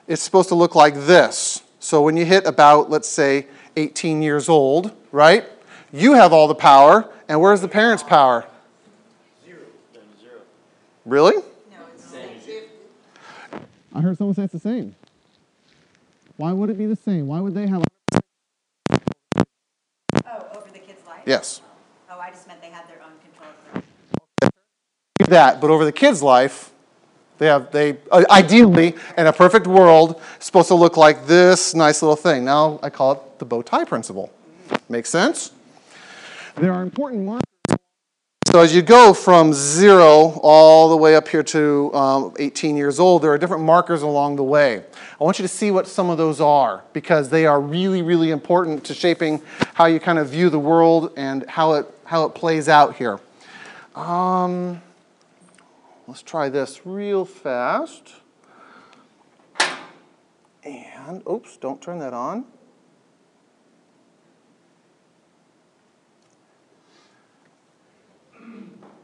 it's supposed to look like this so when you hit about let's say 18 years old right you have all the power and where's the parents power Zero. Then zero. really I heard someone say it's the same. Why would it be the same? Why would they have Oh, over the kid's life? yes Oh, I just meant they had their own control of their do that but over the kid's life they have they uh, ideally in a perfect world supposed to look like this nice little thing now i call it the bow tie principle make sense There are important markers. So as you go from zero all the way up here to um, 18 years old, there are different markers along the way. I want you to see what some of those are because they are really, really important to shaping how you kind of view the world and how it how it plays out here. Um, let's try this real fast. And oops, don't turn that on.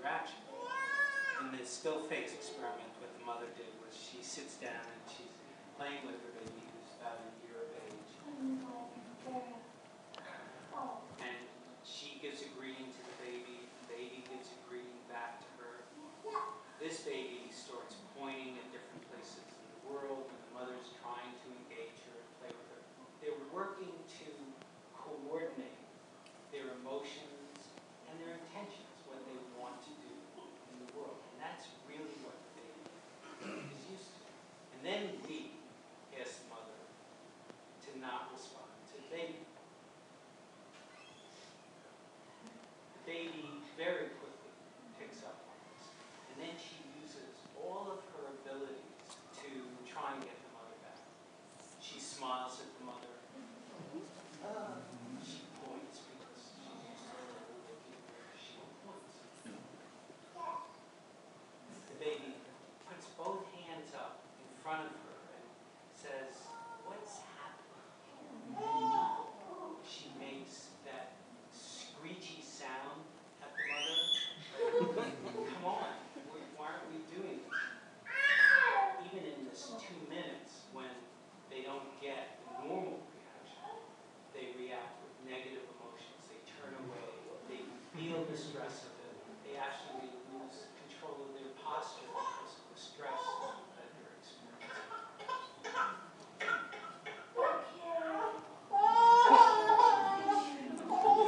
interaction. And the still face experiment, what the mother did was she sits down and she's playing with her baby who's about a year of age. And she gives a greeting to the baby, the baby gives a greeting back to her. This baby starts pointing at different places in the world, and the mother's trying to engage her and play with her. They're working to coordinate their emotions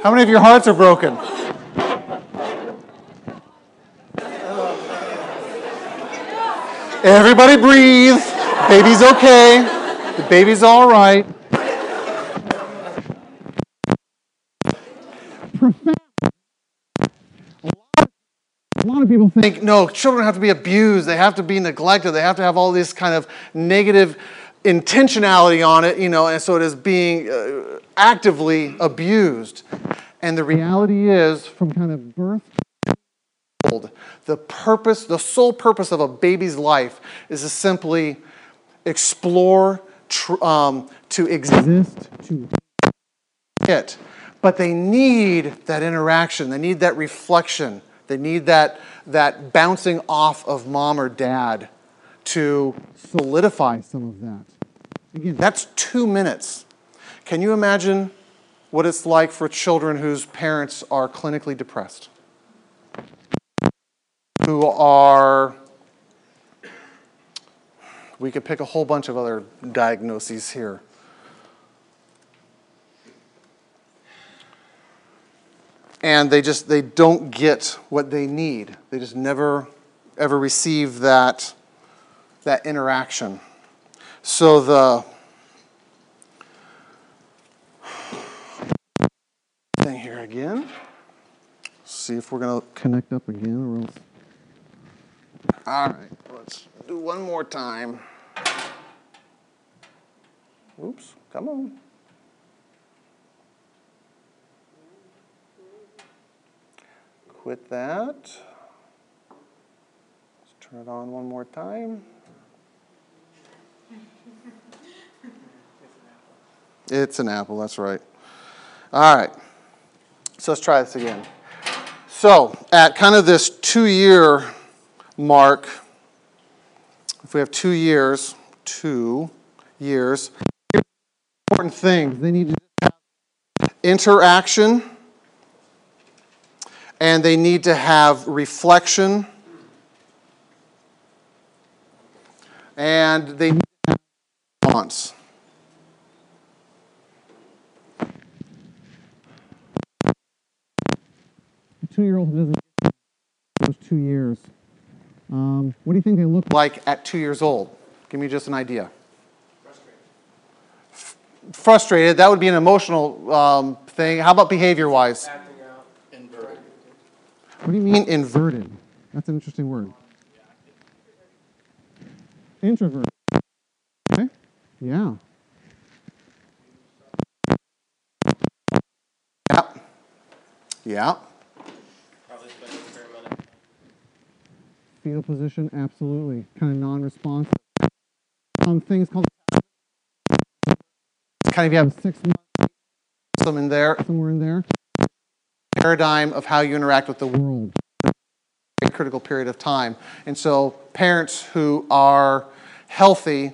How many of your hearts are broken? Everybody breathe. Baby's okay. The baby's all right. A lot, of people think no children have to be abused they have to be neglected they have to have all this kind of negative intentionality on it you know and so it is being uh, actively abused and the reality is from kind of birth the purpose the sole purpose of a baby's life is to simply explore tr- um, to exist to it. But they need that interaction. They need that reflection. They need that, that bouncing off of mom or dad to solidify some of that. Again, that's two minutes. Can you imagine what it's like for children whose parents are clinically depressed? Who are, we could pick a whole bunch of other diagnoses here. And they just, they don't get what they need. They just never, ever receive that, that interaction. So the thing here again. See if we're gonna. Connect up again, or. All right, let's do one more time. Oops, come on. Quit that. Let's turn it on one more time. It's an apple, that's right. All right, so let's try this again. So, at kind of this two year mark, if we have two years, two years, important things. They need to have interaction and they need to have reflection and they need to have response. Two-year-old who doesn't get those two years. Um, what do you think they look like? at two years old? Give me just an idea. F- Frustrated, that would be an emotional um, thing. How about behavior wise? Acting out. What do you mean inverted? That's an interesting word. Introvert. Okay. Yeah. Yeah. Yeah. Probably spending a fair amount of Fetal position, absolutely. Kind of non-responsive. Um, things called Kind of you have six months some in there. somewhere in there. Paradigm of how you interact with the world. A critical period of time. And so parents who are healthy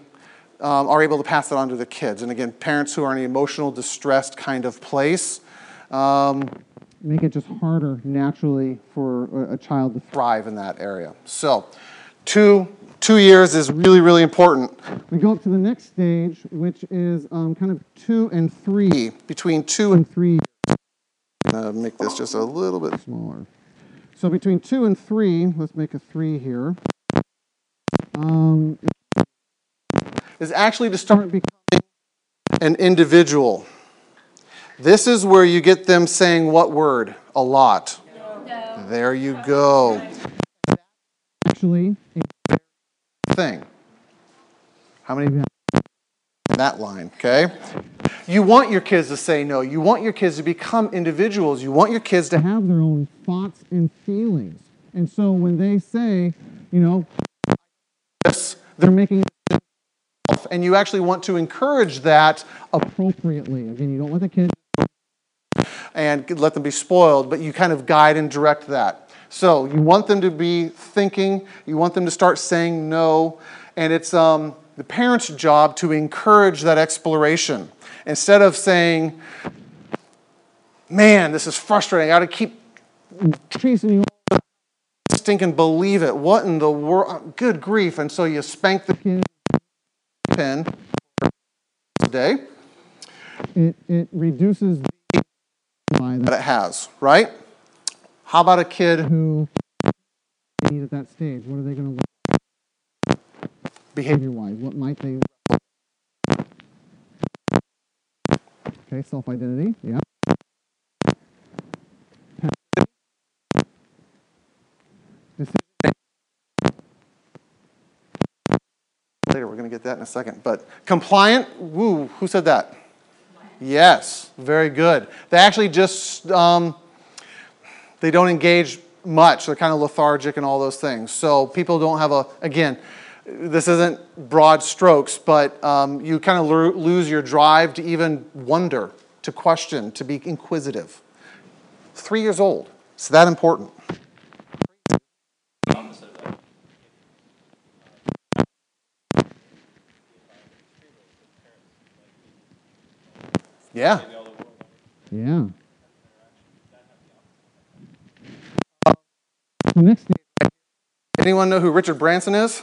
um, are able to pass that on to the kids. And again, parents who are in an emotional, distressed kind of place um, Make it just harder naturally for a, child to thrive in that area. So, two, two years is really, really important. We go up to the next stage, which is um, kind of two and three. Between two and three uh, make this just a little bit. smaller. So between two and three, let's make a three here. Um, Is actually to start becoming an individual. This is where you get them saying what word? A lot. No. There you go. actually, a thing. How many of you have that line, okay? You want your kids to say no. You want your kids to become individuals. You want your kids to have their own thoughts and feelings. And so when they say, you know, this, they're making and you actually want to encourage that appropriately. Again, you don't let the kids and let them be spoiled, but you kind of guide and direct that. So you want them to be thinking, you want them to start saying no, and it's um, the parent's job to encourage that exploration. Instead of saying, man, this is frustrating, I gotta keep chasing you stinking believe it. What in the world? Good grief. And so you spank the kid. pin today. It, it reduces the that it has, right? How about a kid who need at that stage? What are they going to learn behavior behavior-wise? What might they? Okay, self-identity. Yeah. Later, we're going to get that in a second. But compliant, woo, who said that? Yes, very good. They actually just, um, they don't engage much. They're kind of lethargic and all those things. So people don't have a, again, this isn't broad strokes, but um, you kind of lo- lose your drive to even wonder, to question, to be inquisitive. Three years old. It's that important. Opposite of that. Yeah. Yeah. Next Anyone know who Richard Branson is?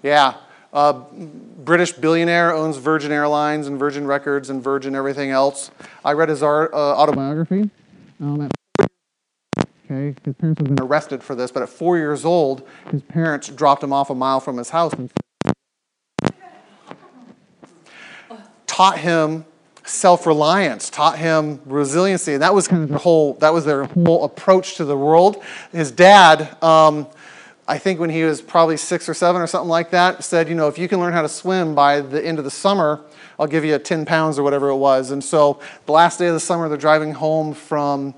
Yeah. Uh, British billionaire owns Virgin Airlines and Virgin Records and Virgin everything else. I read his art, uh, autobiography. um, at okay, his parents have been Arrested for this, but at four years old, his parents dropped him off a mile from his house and taught him self-reliance, taught him resiliency, and that was kind of their whole. That was their whole approach to the world. His dad. Um, I think when he was probably six or seven or something like that, said, you know, if you can learn how to swim by the end of the summer, I'll give you 10 pounds or whatever it was. And so the last day of the summer, they're driving home from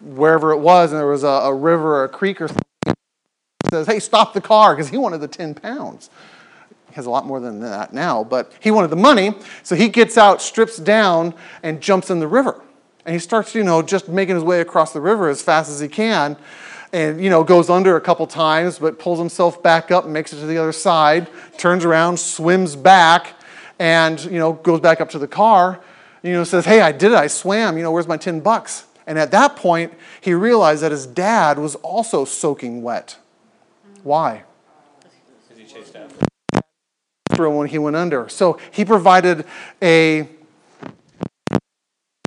wherever it was, and there was a, a river or a creek or something. He says, hey, stop the car, because he wanted the 10 pounds. He has a lot more than that now, but he wanted the money. So he gets out, strips down, and jumps in the river. And he starts, you know, just making his way across the river as fast as he can and you know goes under a couple times but pulls himself back up and makes it to the other side turns around swims back and you know goes back up to the car you know says hey i did it i swam you know where's my 10 bucks and at that point he realized that his dad was also soaking wet why Because he chased after. Through when he went under. So he provided a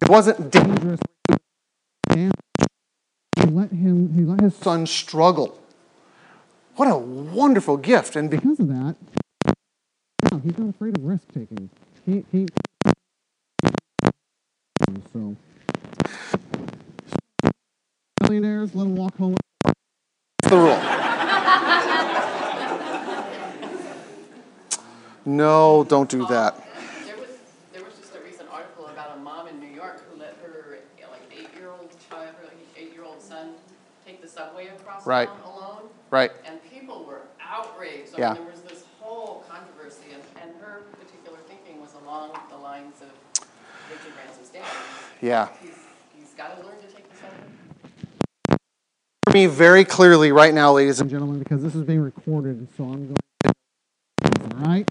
it wasn't dangerous. He let him he let his son struggle. What a wonderful gift. And because because of that yeah, he's not afraid of risk taking. He he so. Millionaires let him walk home. The rule [laughs] no don't do that There was, there was just a recent article about a mom in New York who let her, like, eight-year-old child, her eight-year-old son take the subway across Right. town alone. right And people were outraged. I Yeah. mean, there was this whole controversy, and, and her particular thinking was along the lines of Richard Branson's dad. yeah He's, he's gotta learn to take the subway. for me very clearly right now ladies and and gentlemen, because this is being recorded, so I'm going. All right.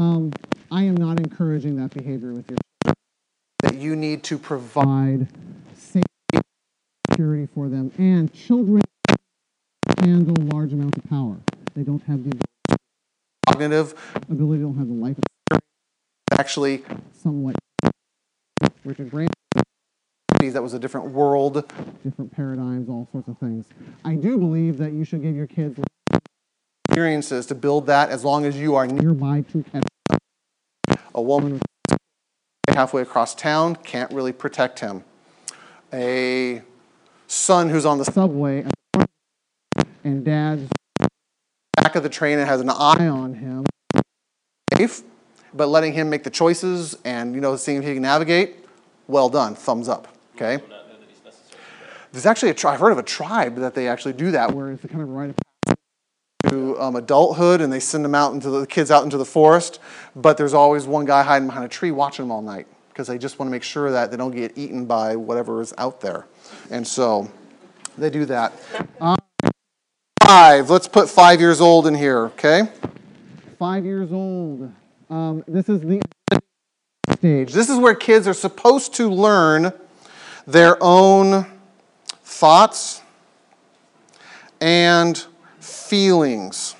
Um, I am not encouraging that behavior with your that you need to provide safety, security for them, and children handle large amounts of power. They don't have the cognitive ability, they don't have the life actually somewhat. Richard Branson, that was a different world different paradigms, all sorts of things. I do believe that you should give your kids experiences to build that as long as you are nearby to a woman halfway across town can't really protect him a son who's on the subway at the front, and dad's back of the train and has an eye on him. safe but letting him make the choices and you know seeing if he can navigate well done thumbs up okay Will not know that he's necessary. there's actually a tri- i've heard of a tribe that they actually do that where it's the kind of rite of to um, adulthood and they send them out into the kids out into the forest. But there's always one guy hiding behind a tree watching them all night because they just want to make sure that they don't get eaten by whatever is out there. And so they do that. Uh, five. Let's put five years old in here okay? Five years old. Um, this is the stage. this is where kids are supposed to learn their own thoughts and feelings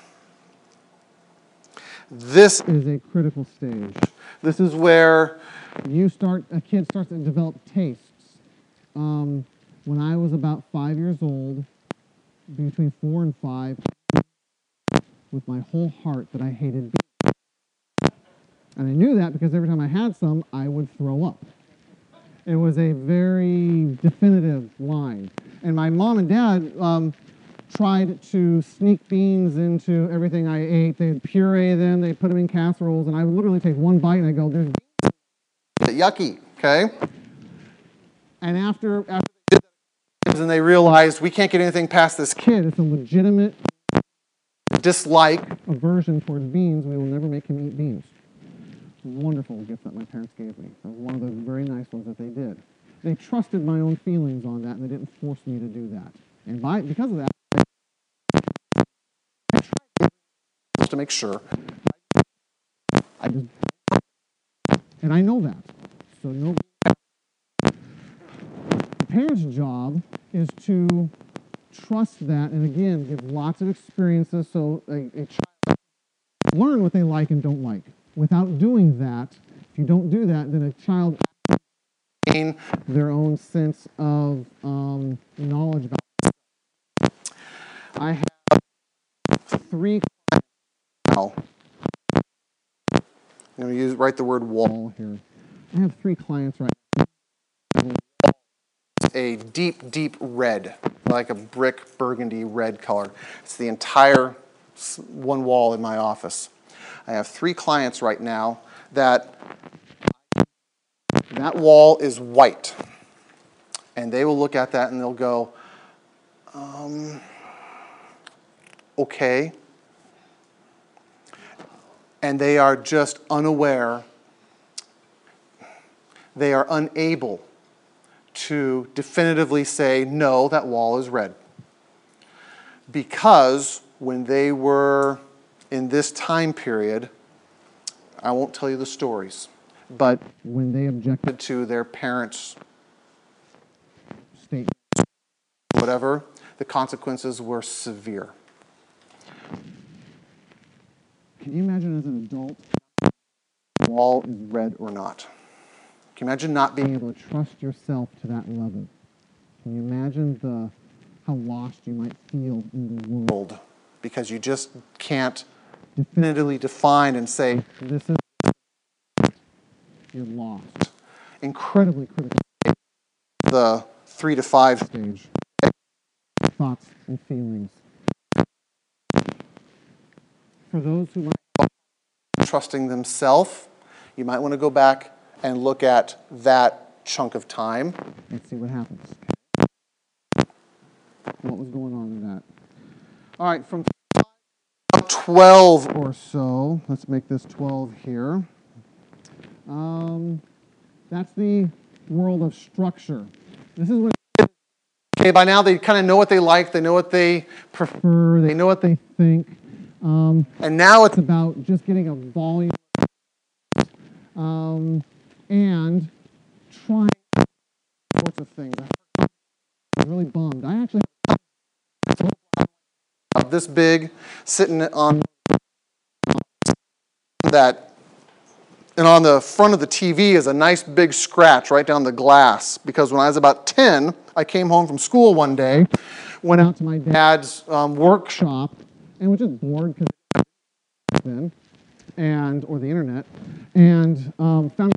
this is a critical stage. this is where You start, a kid starts to develop tastes. um, when I was about five years old, between four and five, with my whole heart that I hated beans. And I knew that because every time I had some, I would throw up. It was a very definitive line. And my mom and dad um, tried to sneak beans into everything I ate. They'd puree them, they'd put them in casseroles, and I would literally take one bite and I go, there's Yucky, okay? And after, after And they realized we can't get anything past this kid, it's a legitimate dislike. aversion towards beans, we will never make him eat beans. Wonderful gift that my parents gave me. That was one of the very nice ones that they did. They trusted my own feelings on that, and they didn't force me to do that. And by because of that, just to make sure. I just and I know that. So no. The parent's job is to trust that, and again, give lots of experiences so a, a child learn what they like and don't like. Without doing that, if you don't do that, then a child gain their own sense of um, knowledge about. I have three now. I'm going to use write the word wall. here. I have three clients right now. A deep, deep red, like a brick burgundy red color. It's the entire one wall in my office. I have three clients right now that that wall is white, and they will look at that and they'll go, um, okay. And they are just unaware, they are unable to definitively say, no, that wall is red. Because when they were in this time period, I won't tell you the stories, but when they objected to their parents' statement. whatever, the consequences were severe. Can you imagine as an adult Wall is red or not. Can you imagine not being able to trust yourself to that level? Can you imagine the how lost you might feel in the world? because you just can't definitively define and say This is you're lost. incredibly Incredibly critical the three to five stage. Thoughts and feelings. For those who might trusting themselves, you might want to go back and look at that chunk of time. let's see what happens. What was going on in that? All right, from 12 or so. Let's make this 12 here. Um, that's the world of structure. This is when Okay, by now they kind of know what they like, they know what they prefer, they know what they think. Um, and now it's about just getting a volume um, and trying sorts of things. I was really bummed. I actually this big sitting on that and on the front of the TV is a nice big scratch right down the glass because when I was about 10, I came home from school one day, went out to my dad's um, workshop, and was just bored because then, and or the internet, and um, found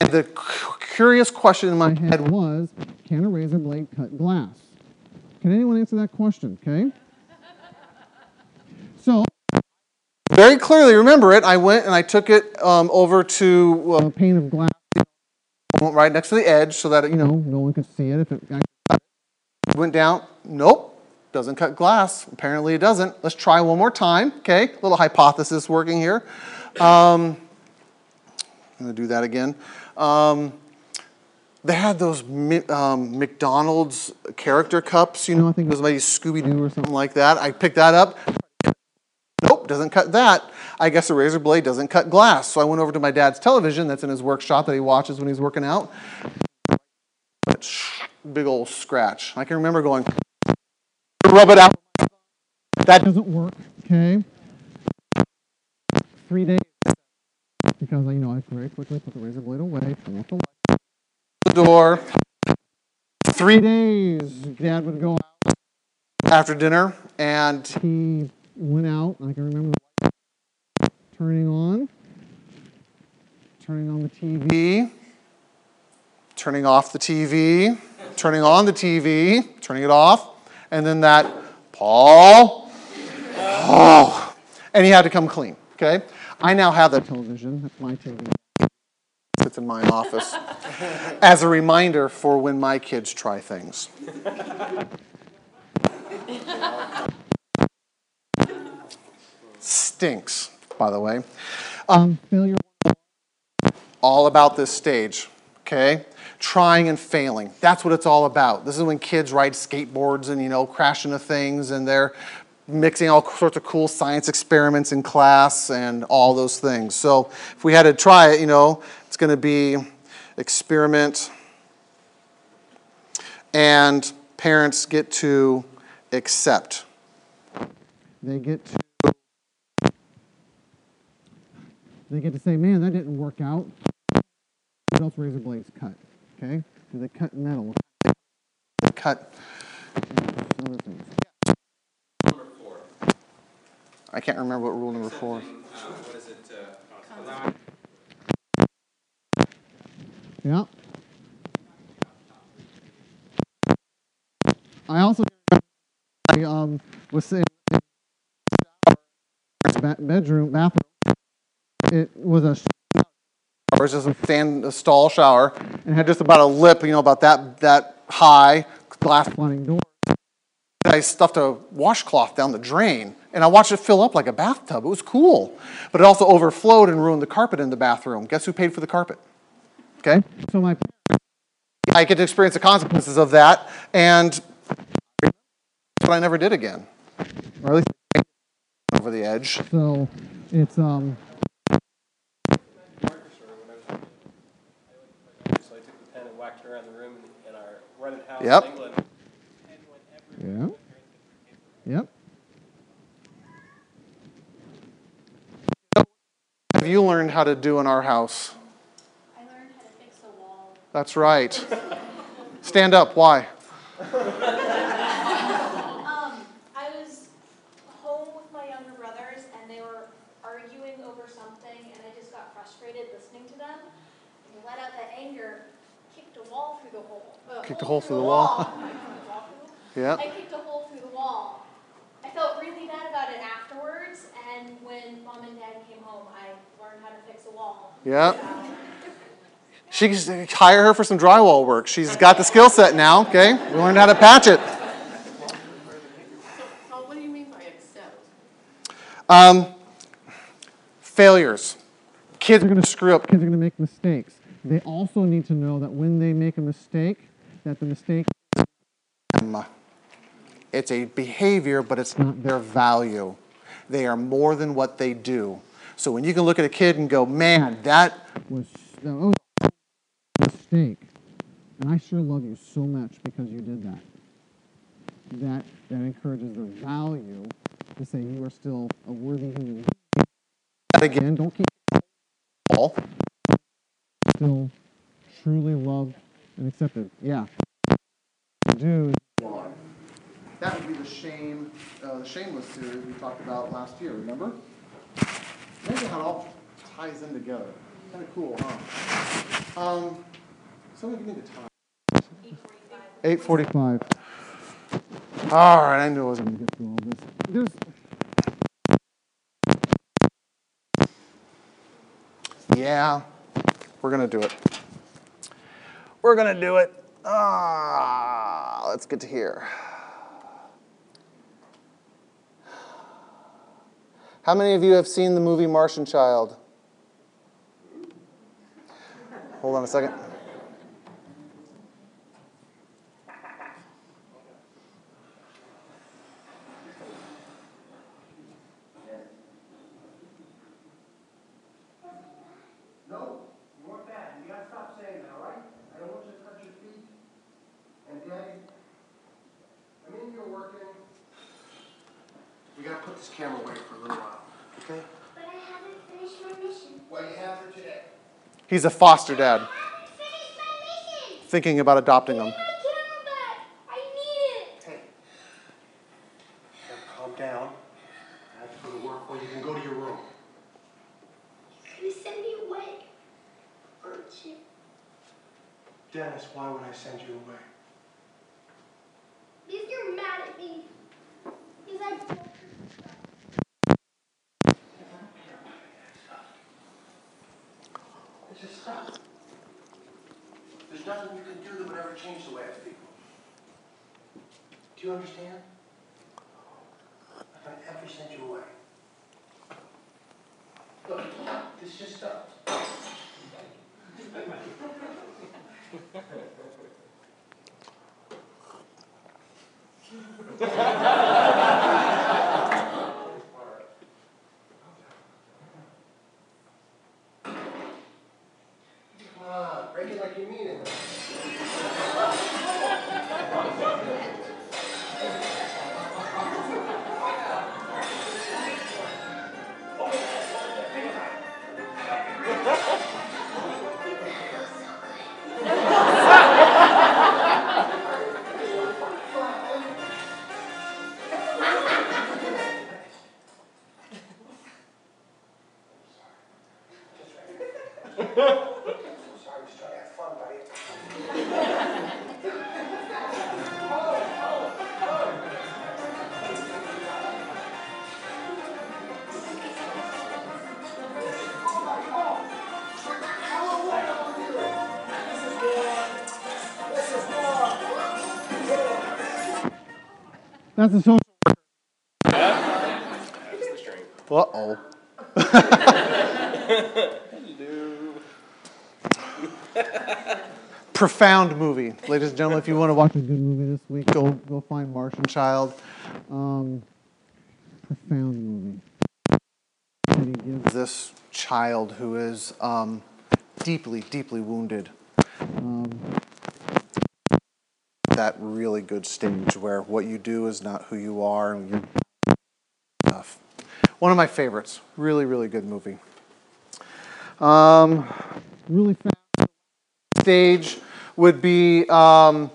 and the cu- curious question in my head was, can a razor blade cut glass? Can anyone answer that question? Okay. So very clearly remember it. I went and I took it um, over to a pane of glass, uh, right next to the edge so that it, you know, no one could see it if it. went down. Nope, doesn't cut glass. Apparently it doesn't. Let's try one more time. Okay, little hypothesis working here. Um, I'm to do that again. Um, they had those um, McDonald's character cups, you know, I think it was maybe Scooby Doo or something like that. I picked that up. Nope, doesn't cut that. I guess a razor blade doesn't cut glass. So I went over to my dad's television that's in his workshop that he watches when he's working out. Big old scratch. I can remember going, rub it out. That doesn't work. Okay. Three days because you know I very quickly put the razor blade away, turn off the light. the door. three days, Dad would go out. after dinner, and He went out. I can remember turning on, turning on the TV. TV, turning off the TV, turning on the TV, turning it off, and then that, Paul, oh, and he had to come clean, okay? I now have that Television. That's my TV. sits in my office as a reminder for when my kids try things. Stinks, by the way. Um, failure. all about this stage, okay? Trying and failing. That's what it's all about. This is when kids ride skateboards and, you know, crash into things and they're mixing all sorts of cool science experiments in class and all those things. So if we had to try it, you know, it's going to be experiment and parents get to accept. They get to. They get to say, "Man, that didn't work out." What else razor blades cut? Okay. Do they cut metal? Cut. Other things. Number four. I can't remember what rule number four. Something, uh, what is it, uh, Yeah. I also I um, was saying ba- bedroom bathroom. It was a Was just a stand, a stall shower, and had just about a lip, you know, about that that high, glass. sliding door. I stuffed a washcloth down the drain, and I watched it fill up like a bathtub. It was cool, but it also overflowed and ruined the carpet in the bathroom. Guess who paid for the carpet? Okay, So my I get to experience the consequences of that, and but I never did again, or at least over the edge. so it's um So I took the pen and whacked around the room in, in our rented house Yep. in England. And whenever yeah. Yep. Have you learned how to do in our house? I learned how to fix a wall. That's right. Stand up. Why? Um, I was home with my younger brothers and they were arguing over something and I just got frustrated listening to them. And let out that anger, kicked a wall through the hole. uh, Kicked a hole through the wall. [laughs] Yeah. I kicked a hole through the wall. I felt really bad about it afterwards and when mom and dad came home, I learned how to fix a wall. Yeah. [laughs] She can hire her for some drywall work. She's got the skill set now, okay? We learned how to patch it. So what do you mean by accept? Um, failures. Kids are going to screw up. Kids are going to make mistakes. They also need to know that when they make a mistake, that the mistake. Um, it's a behavior, but it's not their value. They are more than what they do. So when you can look at a kid and go, man, that was that a mistake, and I sure love you so much because you did that. That that encourages their value to say you are still a worthy human being. again, Don't keep all. still truly loved and accepted. Yeah. Do That would be the shame, uh, the shameless series we talked about last year. Remember? Amazing how it all ties in together. Kind of cool, huh? Um, someone give me the time. Eight forty-five. All right, I knew I was I'm going gonna get through all this. There's Yeah, we're gonna do it. We're gonna do it. Ah, let's get to here. How many of you have seen the movie Martian Child? Hold on a second. No, you want that. You gotta stop saying that, all right? I don't want you to touch your feet. And Daddy, I mean, you're working. We gotta put this camera away for a little while, okay? But I haven't finished my mission. What do you have for today? He's a foster dad, I haven't finished my mission. thinking about adopting him. That's a social. Uh-oh. Profound movie. Ladies and gentlemen, if you want to watch a good movie this week, go go find Martian Child. Um, profound movie. And he gives This child who is um, deeply, deeply wounded. um, That really good stage where what you do is not who you are and you're stuff. One of my favorites. Really, really good movie. Um, really fast. stage would be um,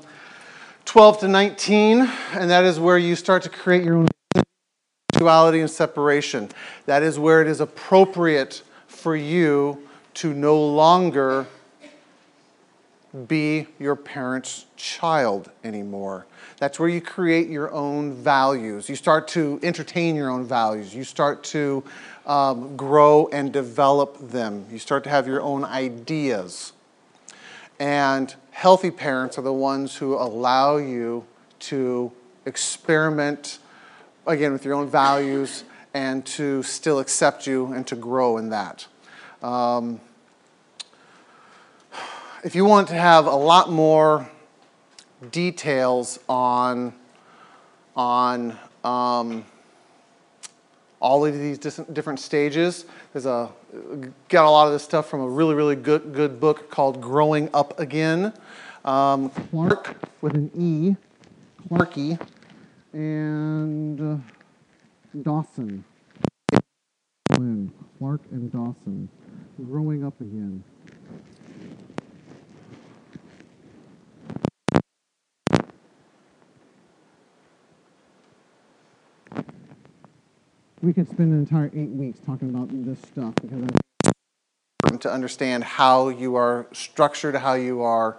12 to 19, and that is where you start to create your own individuality and separation. That is where it is appropriate for you to no longer be your parent's child anymore. That's where you create your own values. You start to entertain your own values. You start to um, grow and develop them. You start to have your own ideas. And healthy parents are the ones who allow you to experiment, again, with your own values and to still accept you and to grow in that. Um, if you want to have a lot more details on, on um, all of these different stages. There's a got a lot of this stuff from a really really good good book called Growing Up Again. Um, Clark with an E, Clarky, and uh, Dawson. Clark and Dawson, growing up again. We could spend an entire eight weeks talking about this stuff because I important to understand how you are structured, how you are,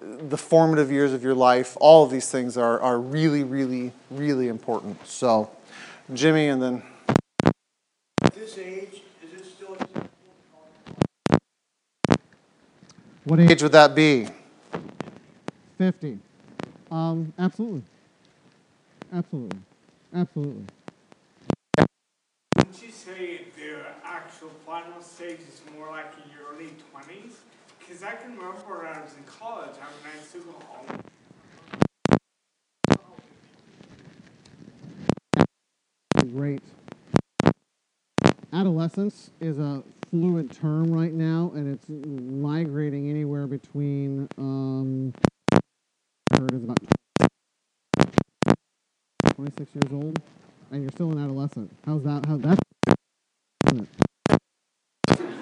the formative years of your life. All of these things are, are really, really, really important. So, Jimmy, and then At this age, is it still what what age? age would that be? 50. Um, absolutely. Absolutely. Absolutely. Say the actual final stage is more like in your early 20s? Because I can remember when I was in college, I I used to go home. Great. Adolescence is a fluid term right now, and it's migrating anywhere between, um, heard is about 26 years old, and you're still an adolescent. How's that? How's that?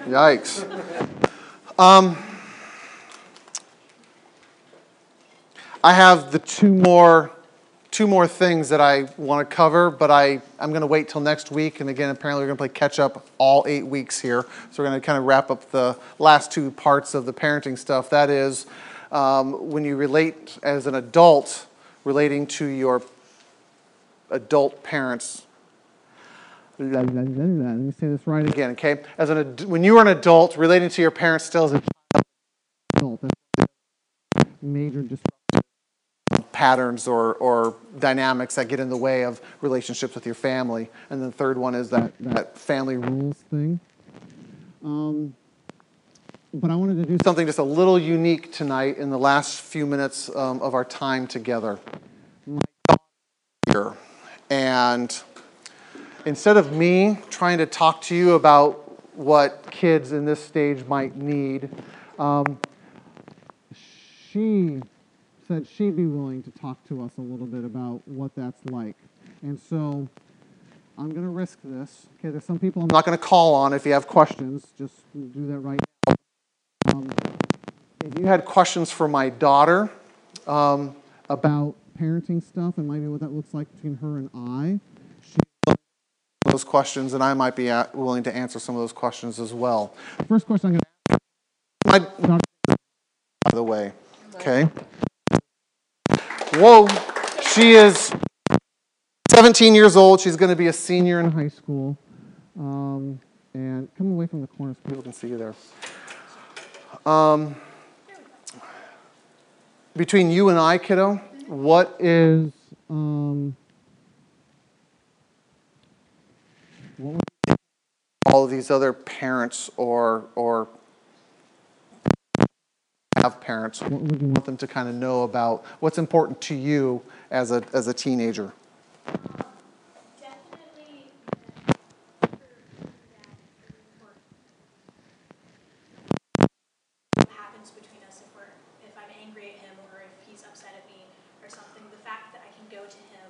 Yikes. Um, I have the two more, two more things that I want to cover, but I, I'm going to wait till next week. And again, apparently we're going to play catch up all eight weeks here. So we're going to kind of wrap up the last two parts of the parenting stuff. That is um, when you relate as an adult, relating to your adult parents. Let me say this right again, okay? As an ad- when you are an adult, relating to your parents still as adult. That's major patterns or, or dynamics that get in the way of relationships with your family. And the third one is that, that family rules thing. Um, but I wanted to do something just a little unique tonight in the last few minutes um, of our time together. My daughter here, and instead of me trying to talk to you about what kids in this stage might need, um, she said she'd be willing to talk to us a little bit about what that's like. And so I'm going to risk this. Okay, there's some people I'm not going to call on if you have questions. Just do that right now. Um, if you had questions for my daughter um, about parenting stuff and maybe what that looks like between her and I, those questions, and I might be at, willing to answer some of those questions as well. First question I'm going to ask my [laughs] by the way, okay? Whoa, she is 17 years old. She's going to be a senior in high school. Um, and come away from the corner so people can see you there. Um, between you and I, kiddo, what is um, what would you all of these other parents or or have parents? Want them to kind of know about what's important to you as a as a teenager? Definitely. what happens between us if we're if I'm angry at him or if he's upset at me or something. The fact that I can go to him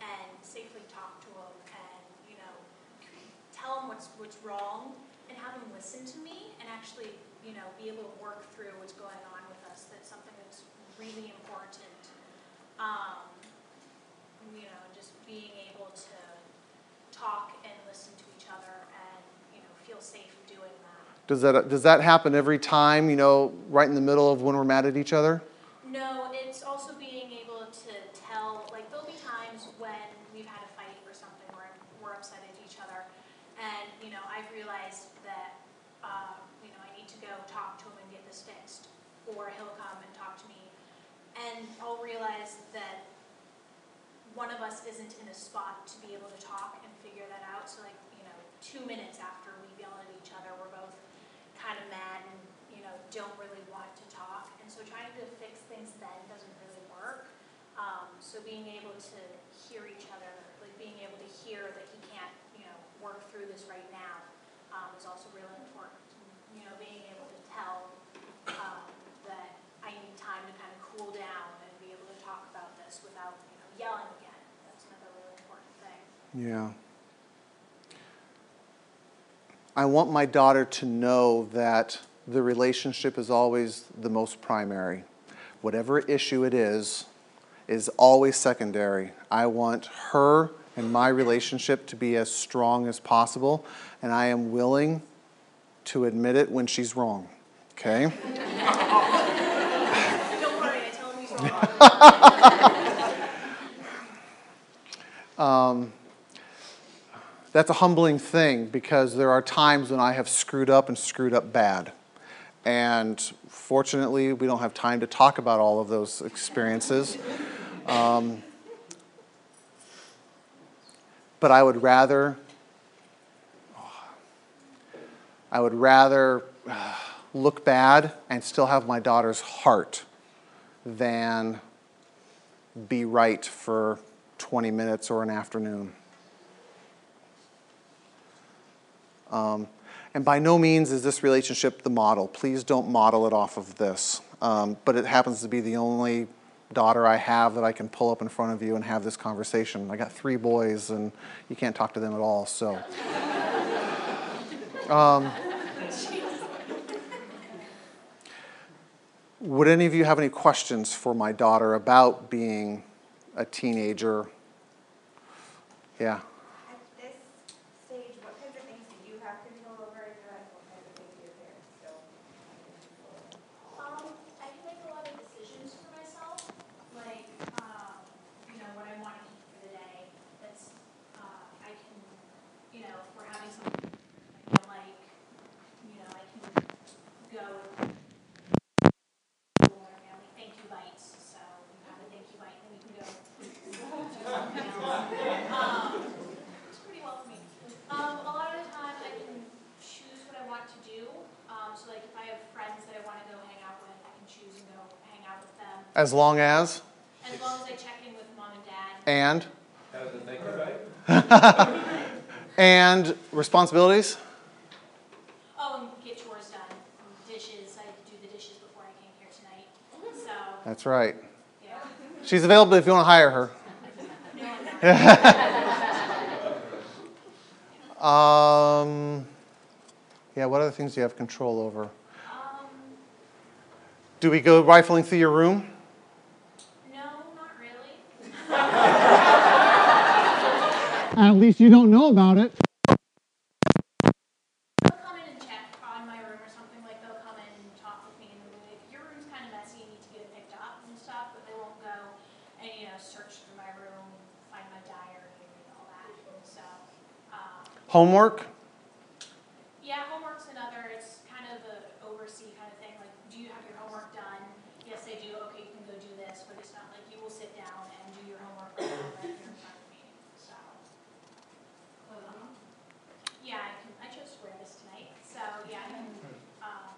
and safely talk to him and you know tell him what's what's wrong and have him listen to me and actually you know be able to work through what's going on with us. That's something that's really important. Um, you know, just being able to talk and listen to each other and you know feel safe doing that. Does that does that happen every time? You know, right in the middle of when we're mad at each other? No, it's also being able to tell, like, there'll be times when we've had a fight or something where we're upset at each other. And, you know, I've realized that, um, you know, I need to go talk to him and get this fixed. Or he'll come and talk to me. And I'll realize that one of us isn't in a spot to be able to talk and figure that out. So, like, you know, two minutes after we yell at each other, we're both kind of mad and, you know, don't really want to talk. And so trying to fix things then doesn't really work. Um, so being able to hear each other, like being able to hear that he can't, you know, work through this right now, um, is also really important. You know, being able to tell, um, that I need time to kind of cool down and be able to talk about this without, you know, yelling again. That's another really important thing. Yeah. I want my daughter to know that the relationship is always the most primary. Whatever issue it is, is always secondary. I want her and my relationship to be as strong as possible, and I am willing to admit it when she's wrong. Okay? [laughs] Don't worry, I tell him he's wrong. [laughs] Um, that's a humbling thing because there are times when I have screwed up and screwed up bad. And fortunately, we don't have time to talk about all of those experiences. Um, but I would rather, I would rather uh, look bad and still have my daughter's heart than be right for 20 minutes or an afternoon. Um, and by no means is this relationship the model. Please don't model it off of this. Um, but it happens to be the only daughter I have that I can pull up in front of you and have this conversation. I got three boys, and you can't talk to them at all. So, [laughs] um, would any of you have any questions for my daughter about being a teenager? Yeah. At this stage, what kinds of things do you have control over in your life? What kinds of things do your parents still have control over? Um, I can make a lot of As long as As long as I check in with mom and dad. and How's it it? and responsibilities. Oh, and get chores done, dishes, I do the dishes before I came here tonight, so, That's right. yeah. She's available if you want to hire her. [laughs] um, yeah, what other things do you have control over? Um, Do we go rifling through your room? no, not really. [laughs] At least you don't know about it. They'll come in and check on my room or something, like they'll come in and talk with me and be like, your room's kind of messy, you need to get it picked up and stuff, but they won't go and, you know, search through my room, find my diary and all that, and so, um, Homework? Yeah, homework's another, it's kind of a oversee kind of thing, like, do you have your homework done? Yes, I do, okay, you can go do this, but it's not like you will sit down and do your homework right here in front of me, so. um, Yeah, I can, I chose to wear this tonight, so, yeah, I can, um,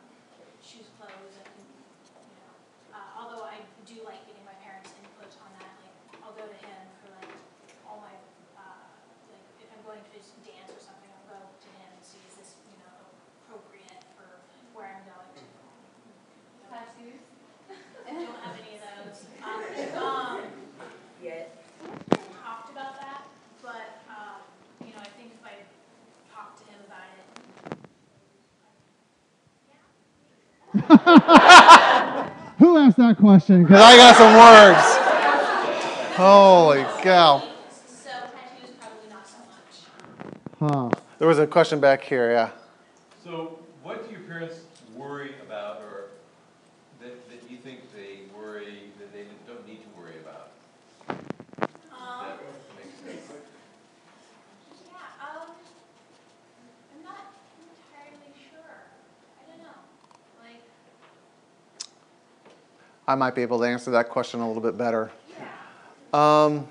choose clothes, I can, you know, uh, although I do like getting my parents' input on that, like, I'll go to him for like, all my, uh, like, if I'm going to dance or something, I'll go to him and see is this, you know, appropriate for where I'm going to. Tattoos? I don't have any of those. [laughs] Um, um, Yet. talked about that, but, um, you know, I think if I talk to him about it, [laughs] Who asked that question? Because I got some words. Holy cow. so tattoos probably not so much. Huh. There was a question back here, yeah. So what do your parents worry about or that, that you think they worry, that they don't need to worry about? Um, That makes sense. yeah, um, I'm not entirely sure. I don't know. Like, I might be able to answer that question a little bit better. Yeah. Um,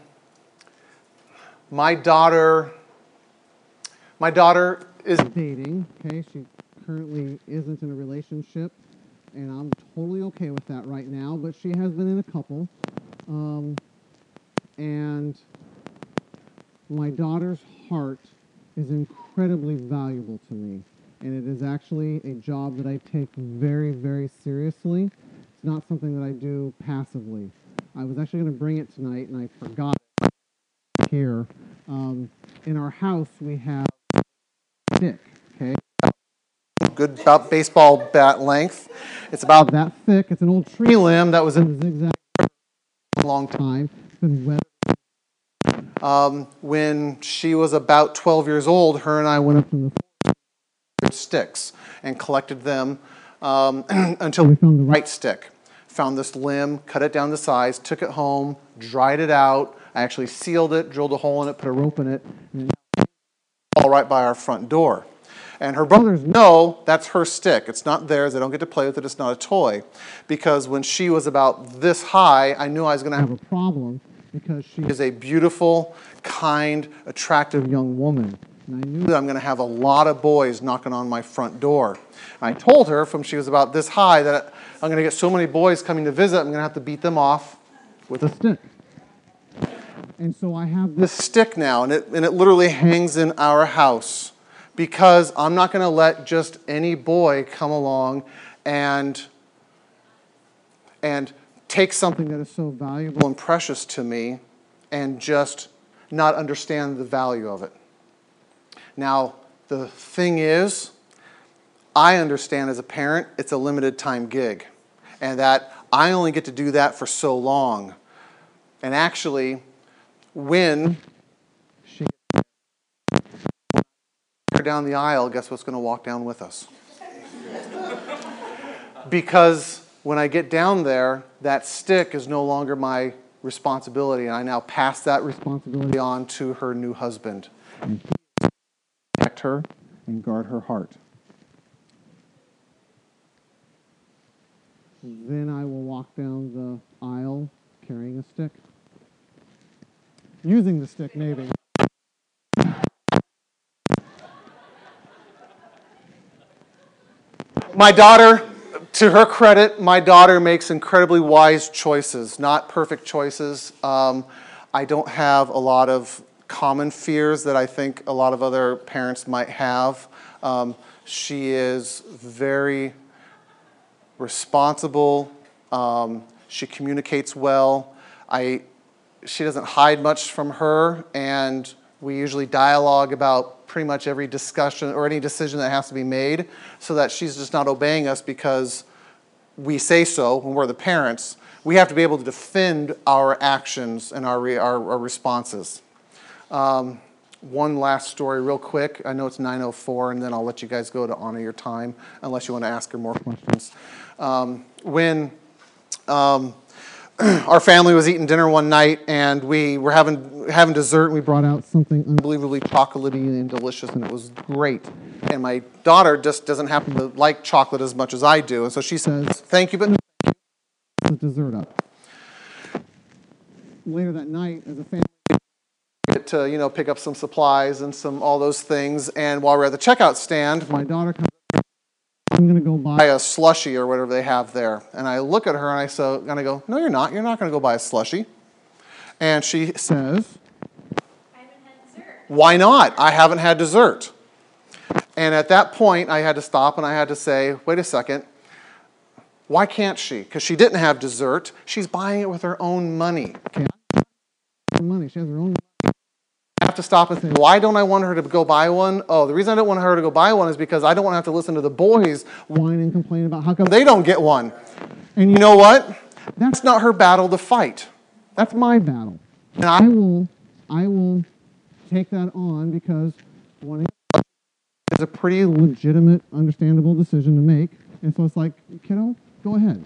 my daughter, my daughter is dating. Okay, she currently isn't in a relationship, and I'm totally okay with that right now. But she has been in a couple, um, and my daughter's heart is incredibly valuable to me, and it is actually a job that I take very, very seriously. It's not something that I do passively. I was actually going to bring it tonight, and I forgot here. Um, in our house, we have a stick. Okay, good about baseball bat length. It's about that thick. It's an old tree limb that was in zigzag for a long time. time. It's been weathered. Um, when she was about 12 years old, her and I went up From the sticks and collected them um, [clears throat] until we found the right right stick. Found this limb, cut it down to size, took it home, dried it out. I actually sealed it, drilled a hole in it, put a rope in it, and all right by our front door. And her brothers know that's her stick. It's not theirs. They don't get to play with it. It's not a toy. Because when she was about this high, I knew I was going to have a problem because she is a beautiful, kind, attractive young woman. and I knew that I'm going to have a lot of boys knocking on my front door. I told her from she was about this high that I'm going to get so many boys coming to visit, I'm going to have to beat them off with a, stick. And so I have this stick now, and it, and it literally hangs in our house because I'm not going to let just any boy come along and, and take something that is so valuable and precious to me and just not understand the value of it. Now, the thing is, I understand as a parent it's a limited time gig, and that I only get to do that for so long. And actually, when she her down the aisle, guess what's going to walk down with us? because when I get down there, that stick is no longer my responsibility, and I now pass that responsibility on to her new husband. Protect her and guard her heart. Then I will walk down the aisle carrying a stick. Using the stick, maybe. My daughter, to her credit, my daughter makes incredibly wise choices, not perfect choices. Um, I don't have a lot of common fears that I think a lot of other parents might have. Um, she is very responsible. Um, she communicates well. I, she doesn't hide much from her, and we usually dialogue about pretty much every discussion or any decision that has to be made so that she's just not obeying us because we say so when we're the parents. We have to be able to defend our actions and our, our, our responses. Um, one last story, real quick. I know it's 9:04, and then I'll let you guys go to honor your time, unless you want to ask her more questions. Um, when um, [clears throat] our family was eating dinner one night, and we were having having dessert, and we brought out something unbelievably chocolatey and delicious, and it was great. And my daughter just doesn't happen to like chocolate as much as I do, and so she says, "Thank you, but. The dessert up. Later that night, as a family, to you know pick up some supplies and some all those things. And while we're at the checkout stand, my daughter comes. up, I'm gonna go buy a slushy or whatever they have there. And I look at her and I so and I go, No, you're not. You're not going to go buy a slushy. And she says, Why not? I haven't had dessert. And at that point, I had to stop and I had to say, Wait a second. Why can't she? Because she didn't have dessert. She's buying it with her own money. Okay, money. She has her own. Have to stop and say, why don't I want her to go buy one? Oh, the reason I don't want her to go buy one is because I don't want to have to listen to the boys whine and complain about how come they don't get one. And you know what? That's not her battle to fight. That's my battle. And I I will, I will take that on because wanting [laughs] is a pretty legitimate, understandable decision to make. And so it's like, kiddo, go ahead.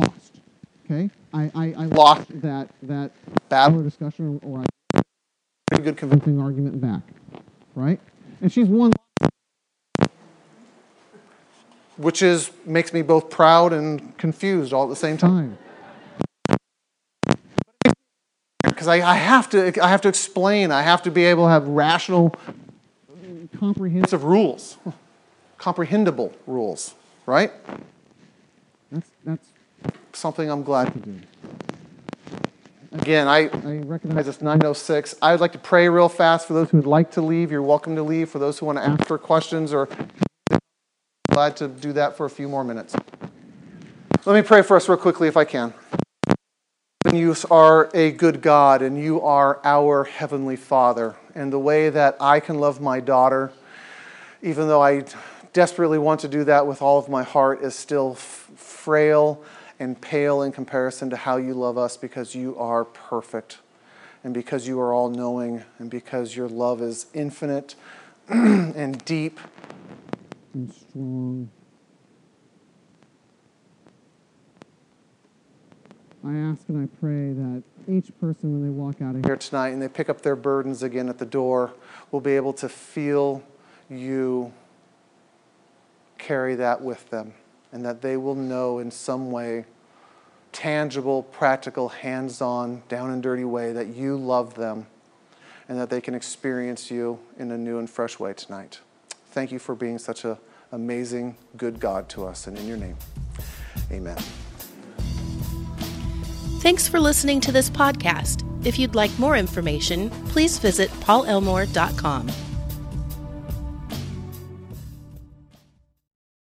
Lost. Okay? I, I, I Lost. that that battle or discussion or I pretty good convincing argument back. Right? And she's won which is makes me both proud and confused all at the same time. time. Because I, I have to I have to explain, I have to be able to have rational Comprehensive. rules. Comprehensible rules, right? That's that's Something I'm glad to do. Again, I I recognize it's 9:06. I would like to pray real fast for those who would like to leave. You're welcome to leave. For those who want to ask for questions or glad to do that for a few more minutes. Let me pray for us real quickly if I can. You are a good God and you are our heavenly Father. And the way that I can love my daughter, even though I desperately want to do that with all of my heart, is still frail and pale in comparison to how you love us because you are perfect and because you are all knowing and because your love is infinite [clears throat] and deep. and strong. I ask and I pray that each person, when they walk out of here, Here tonight and they pick up their burdens again at the door, will be able to feel you carry that with them and that they will know in some way, tangible, practical, hands on, down and dirty way, that you love them and that they can experience you in a new and fresh way tonight. Thank you for being such an amazing, good God to us. And in your name, amen. Thanks for listening to this podcast. If you'd like more information, please visit paulelmore.com.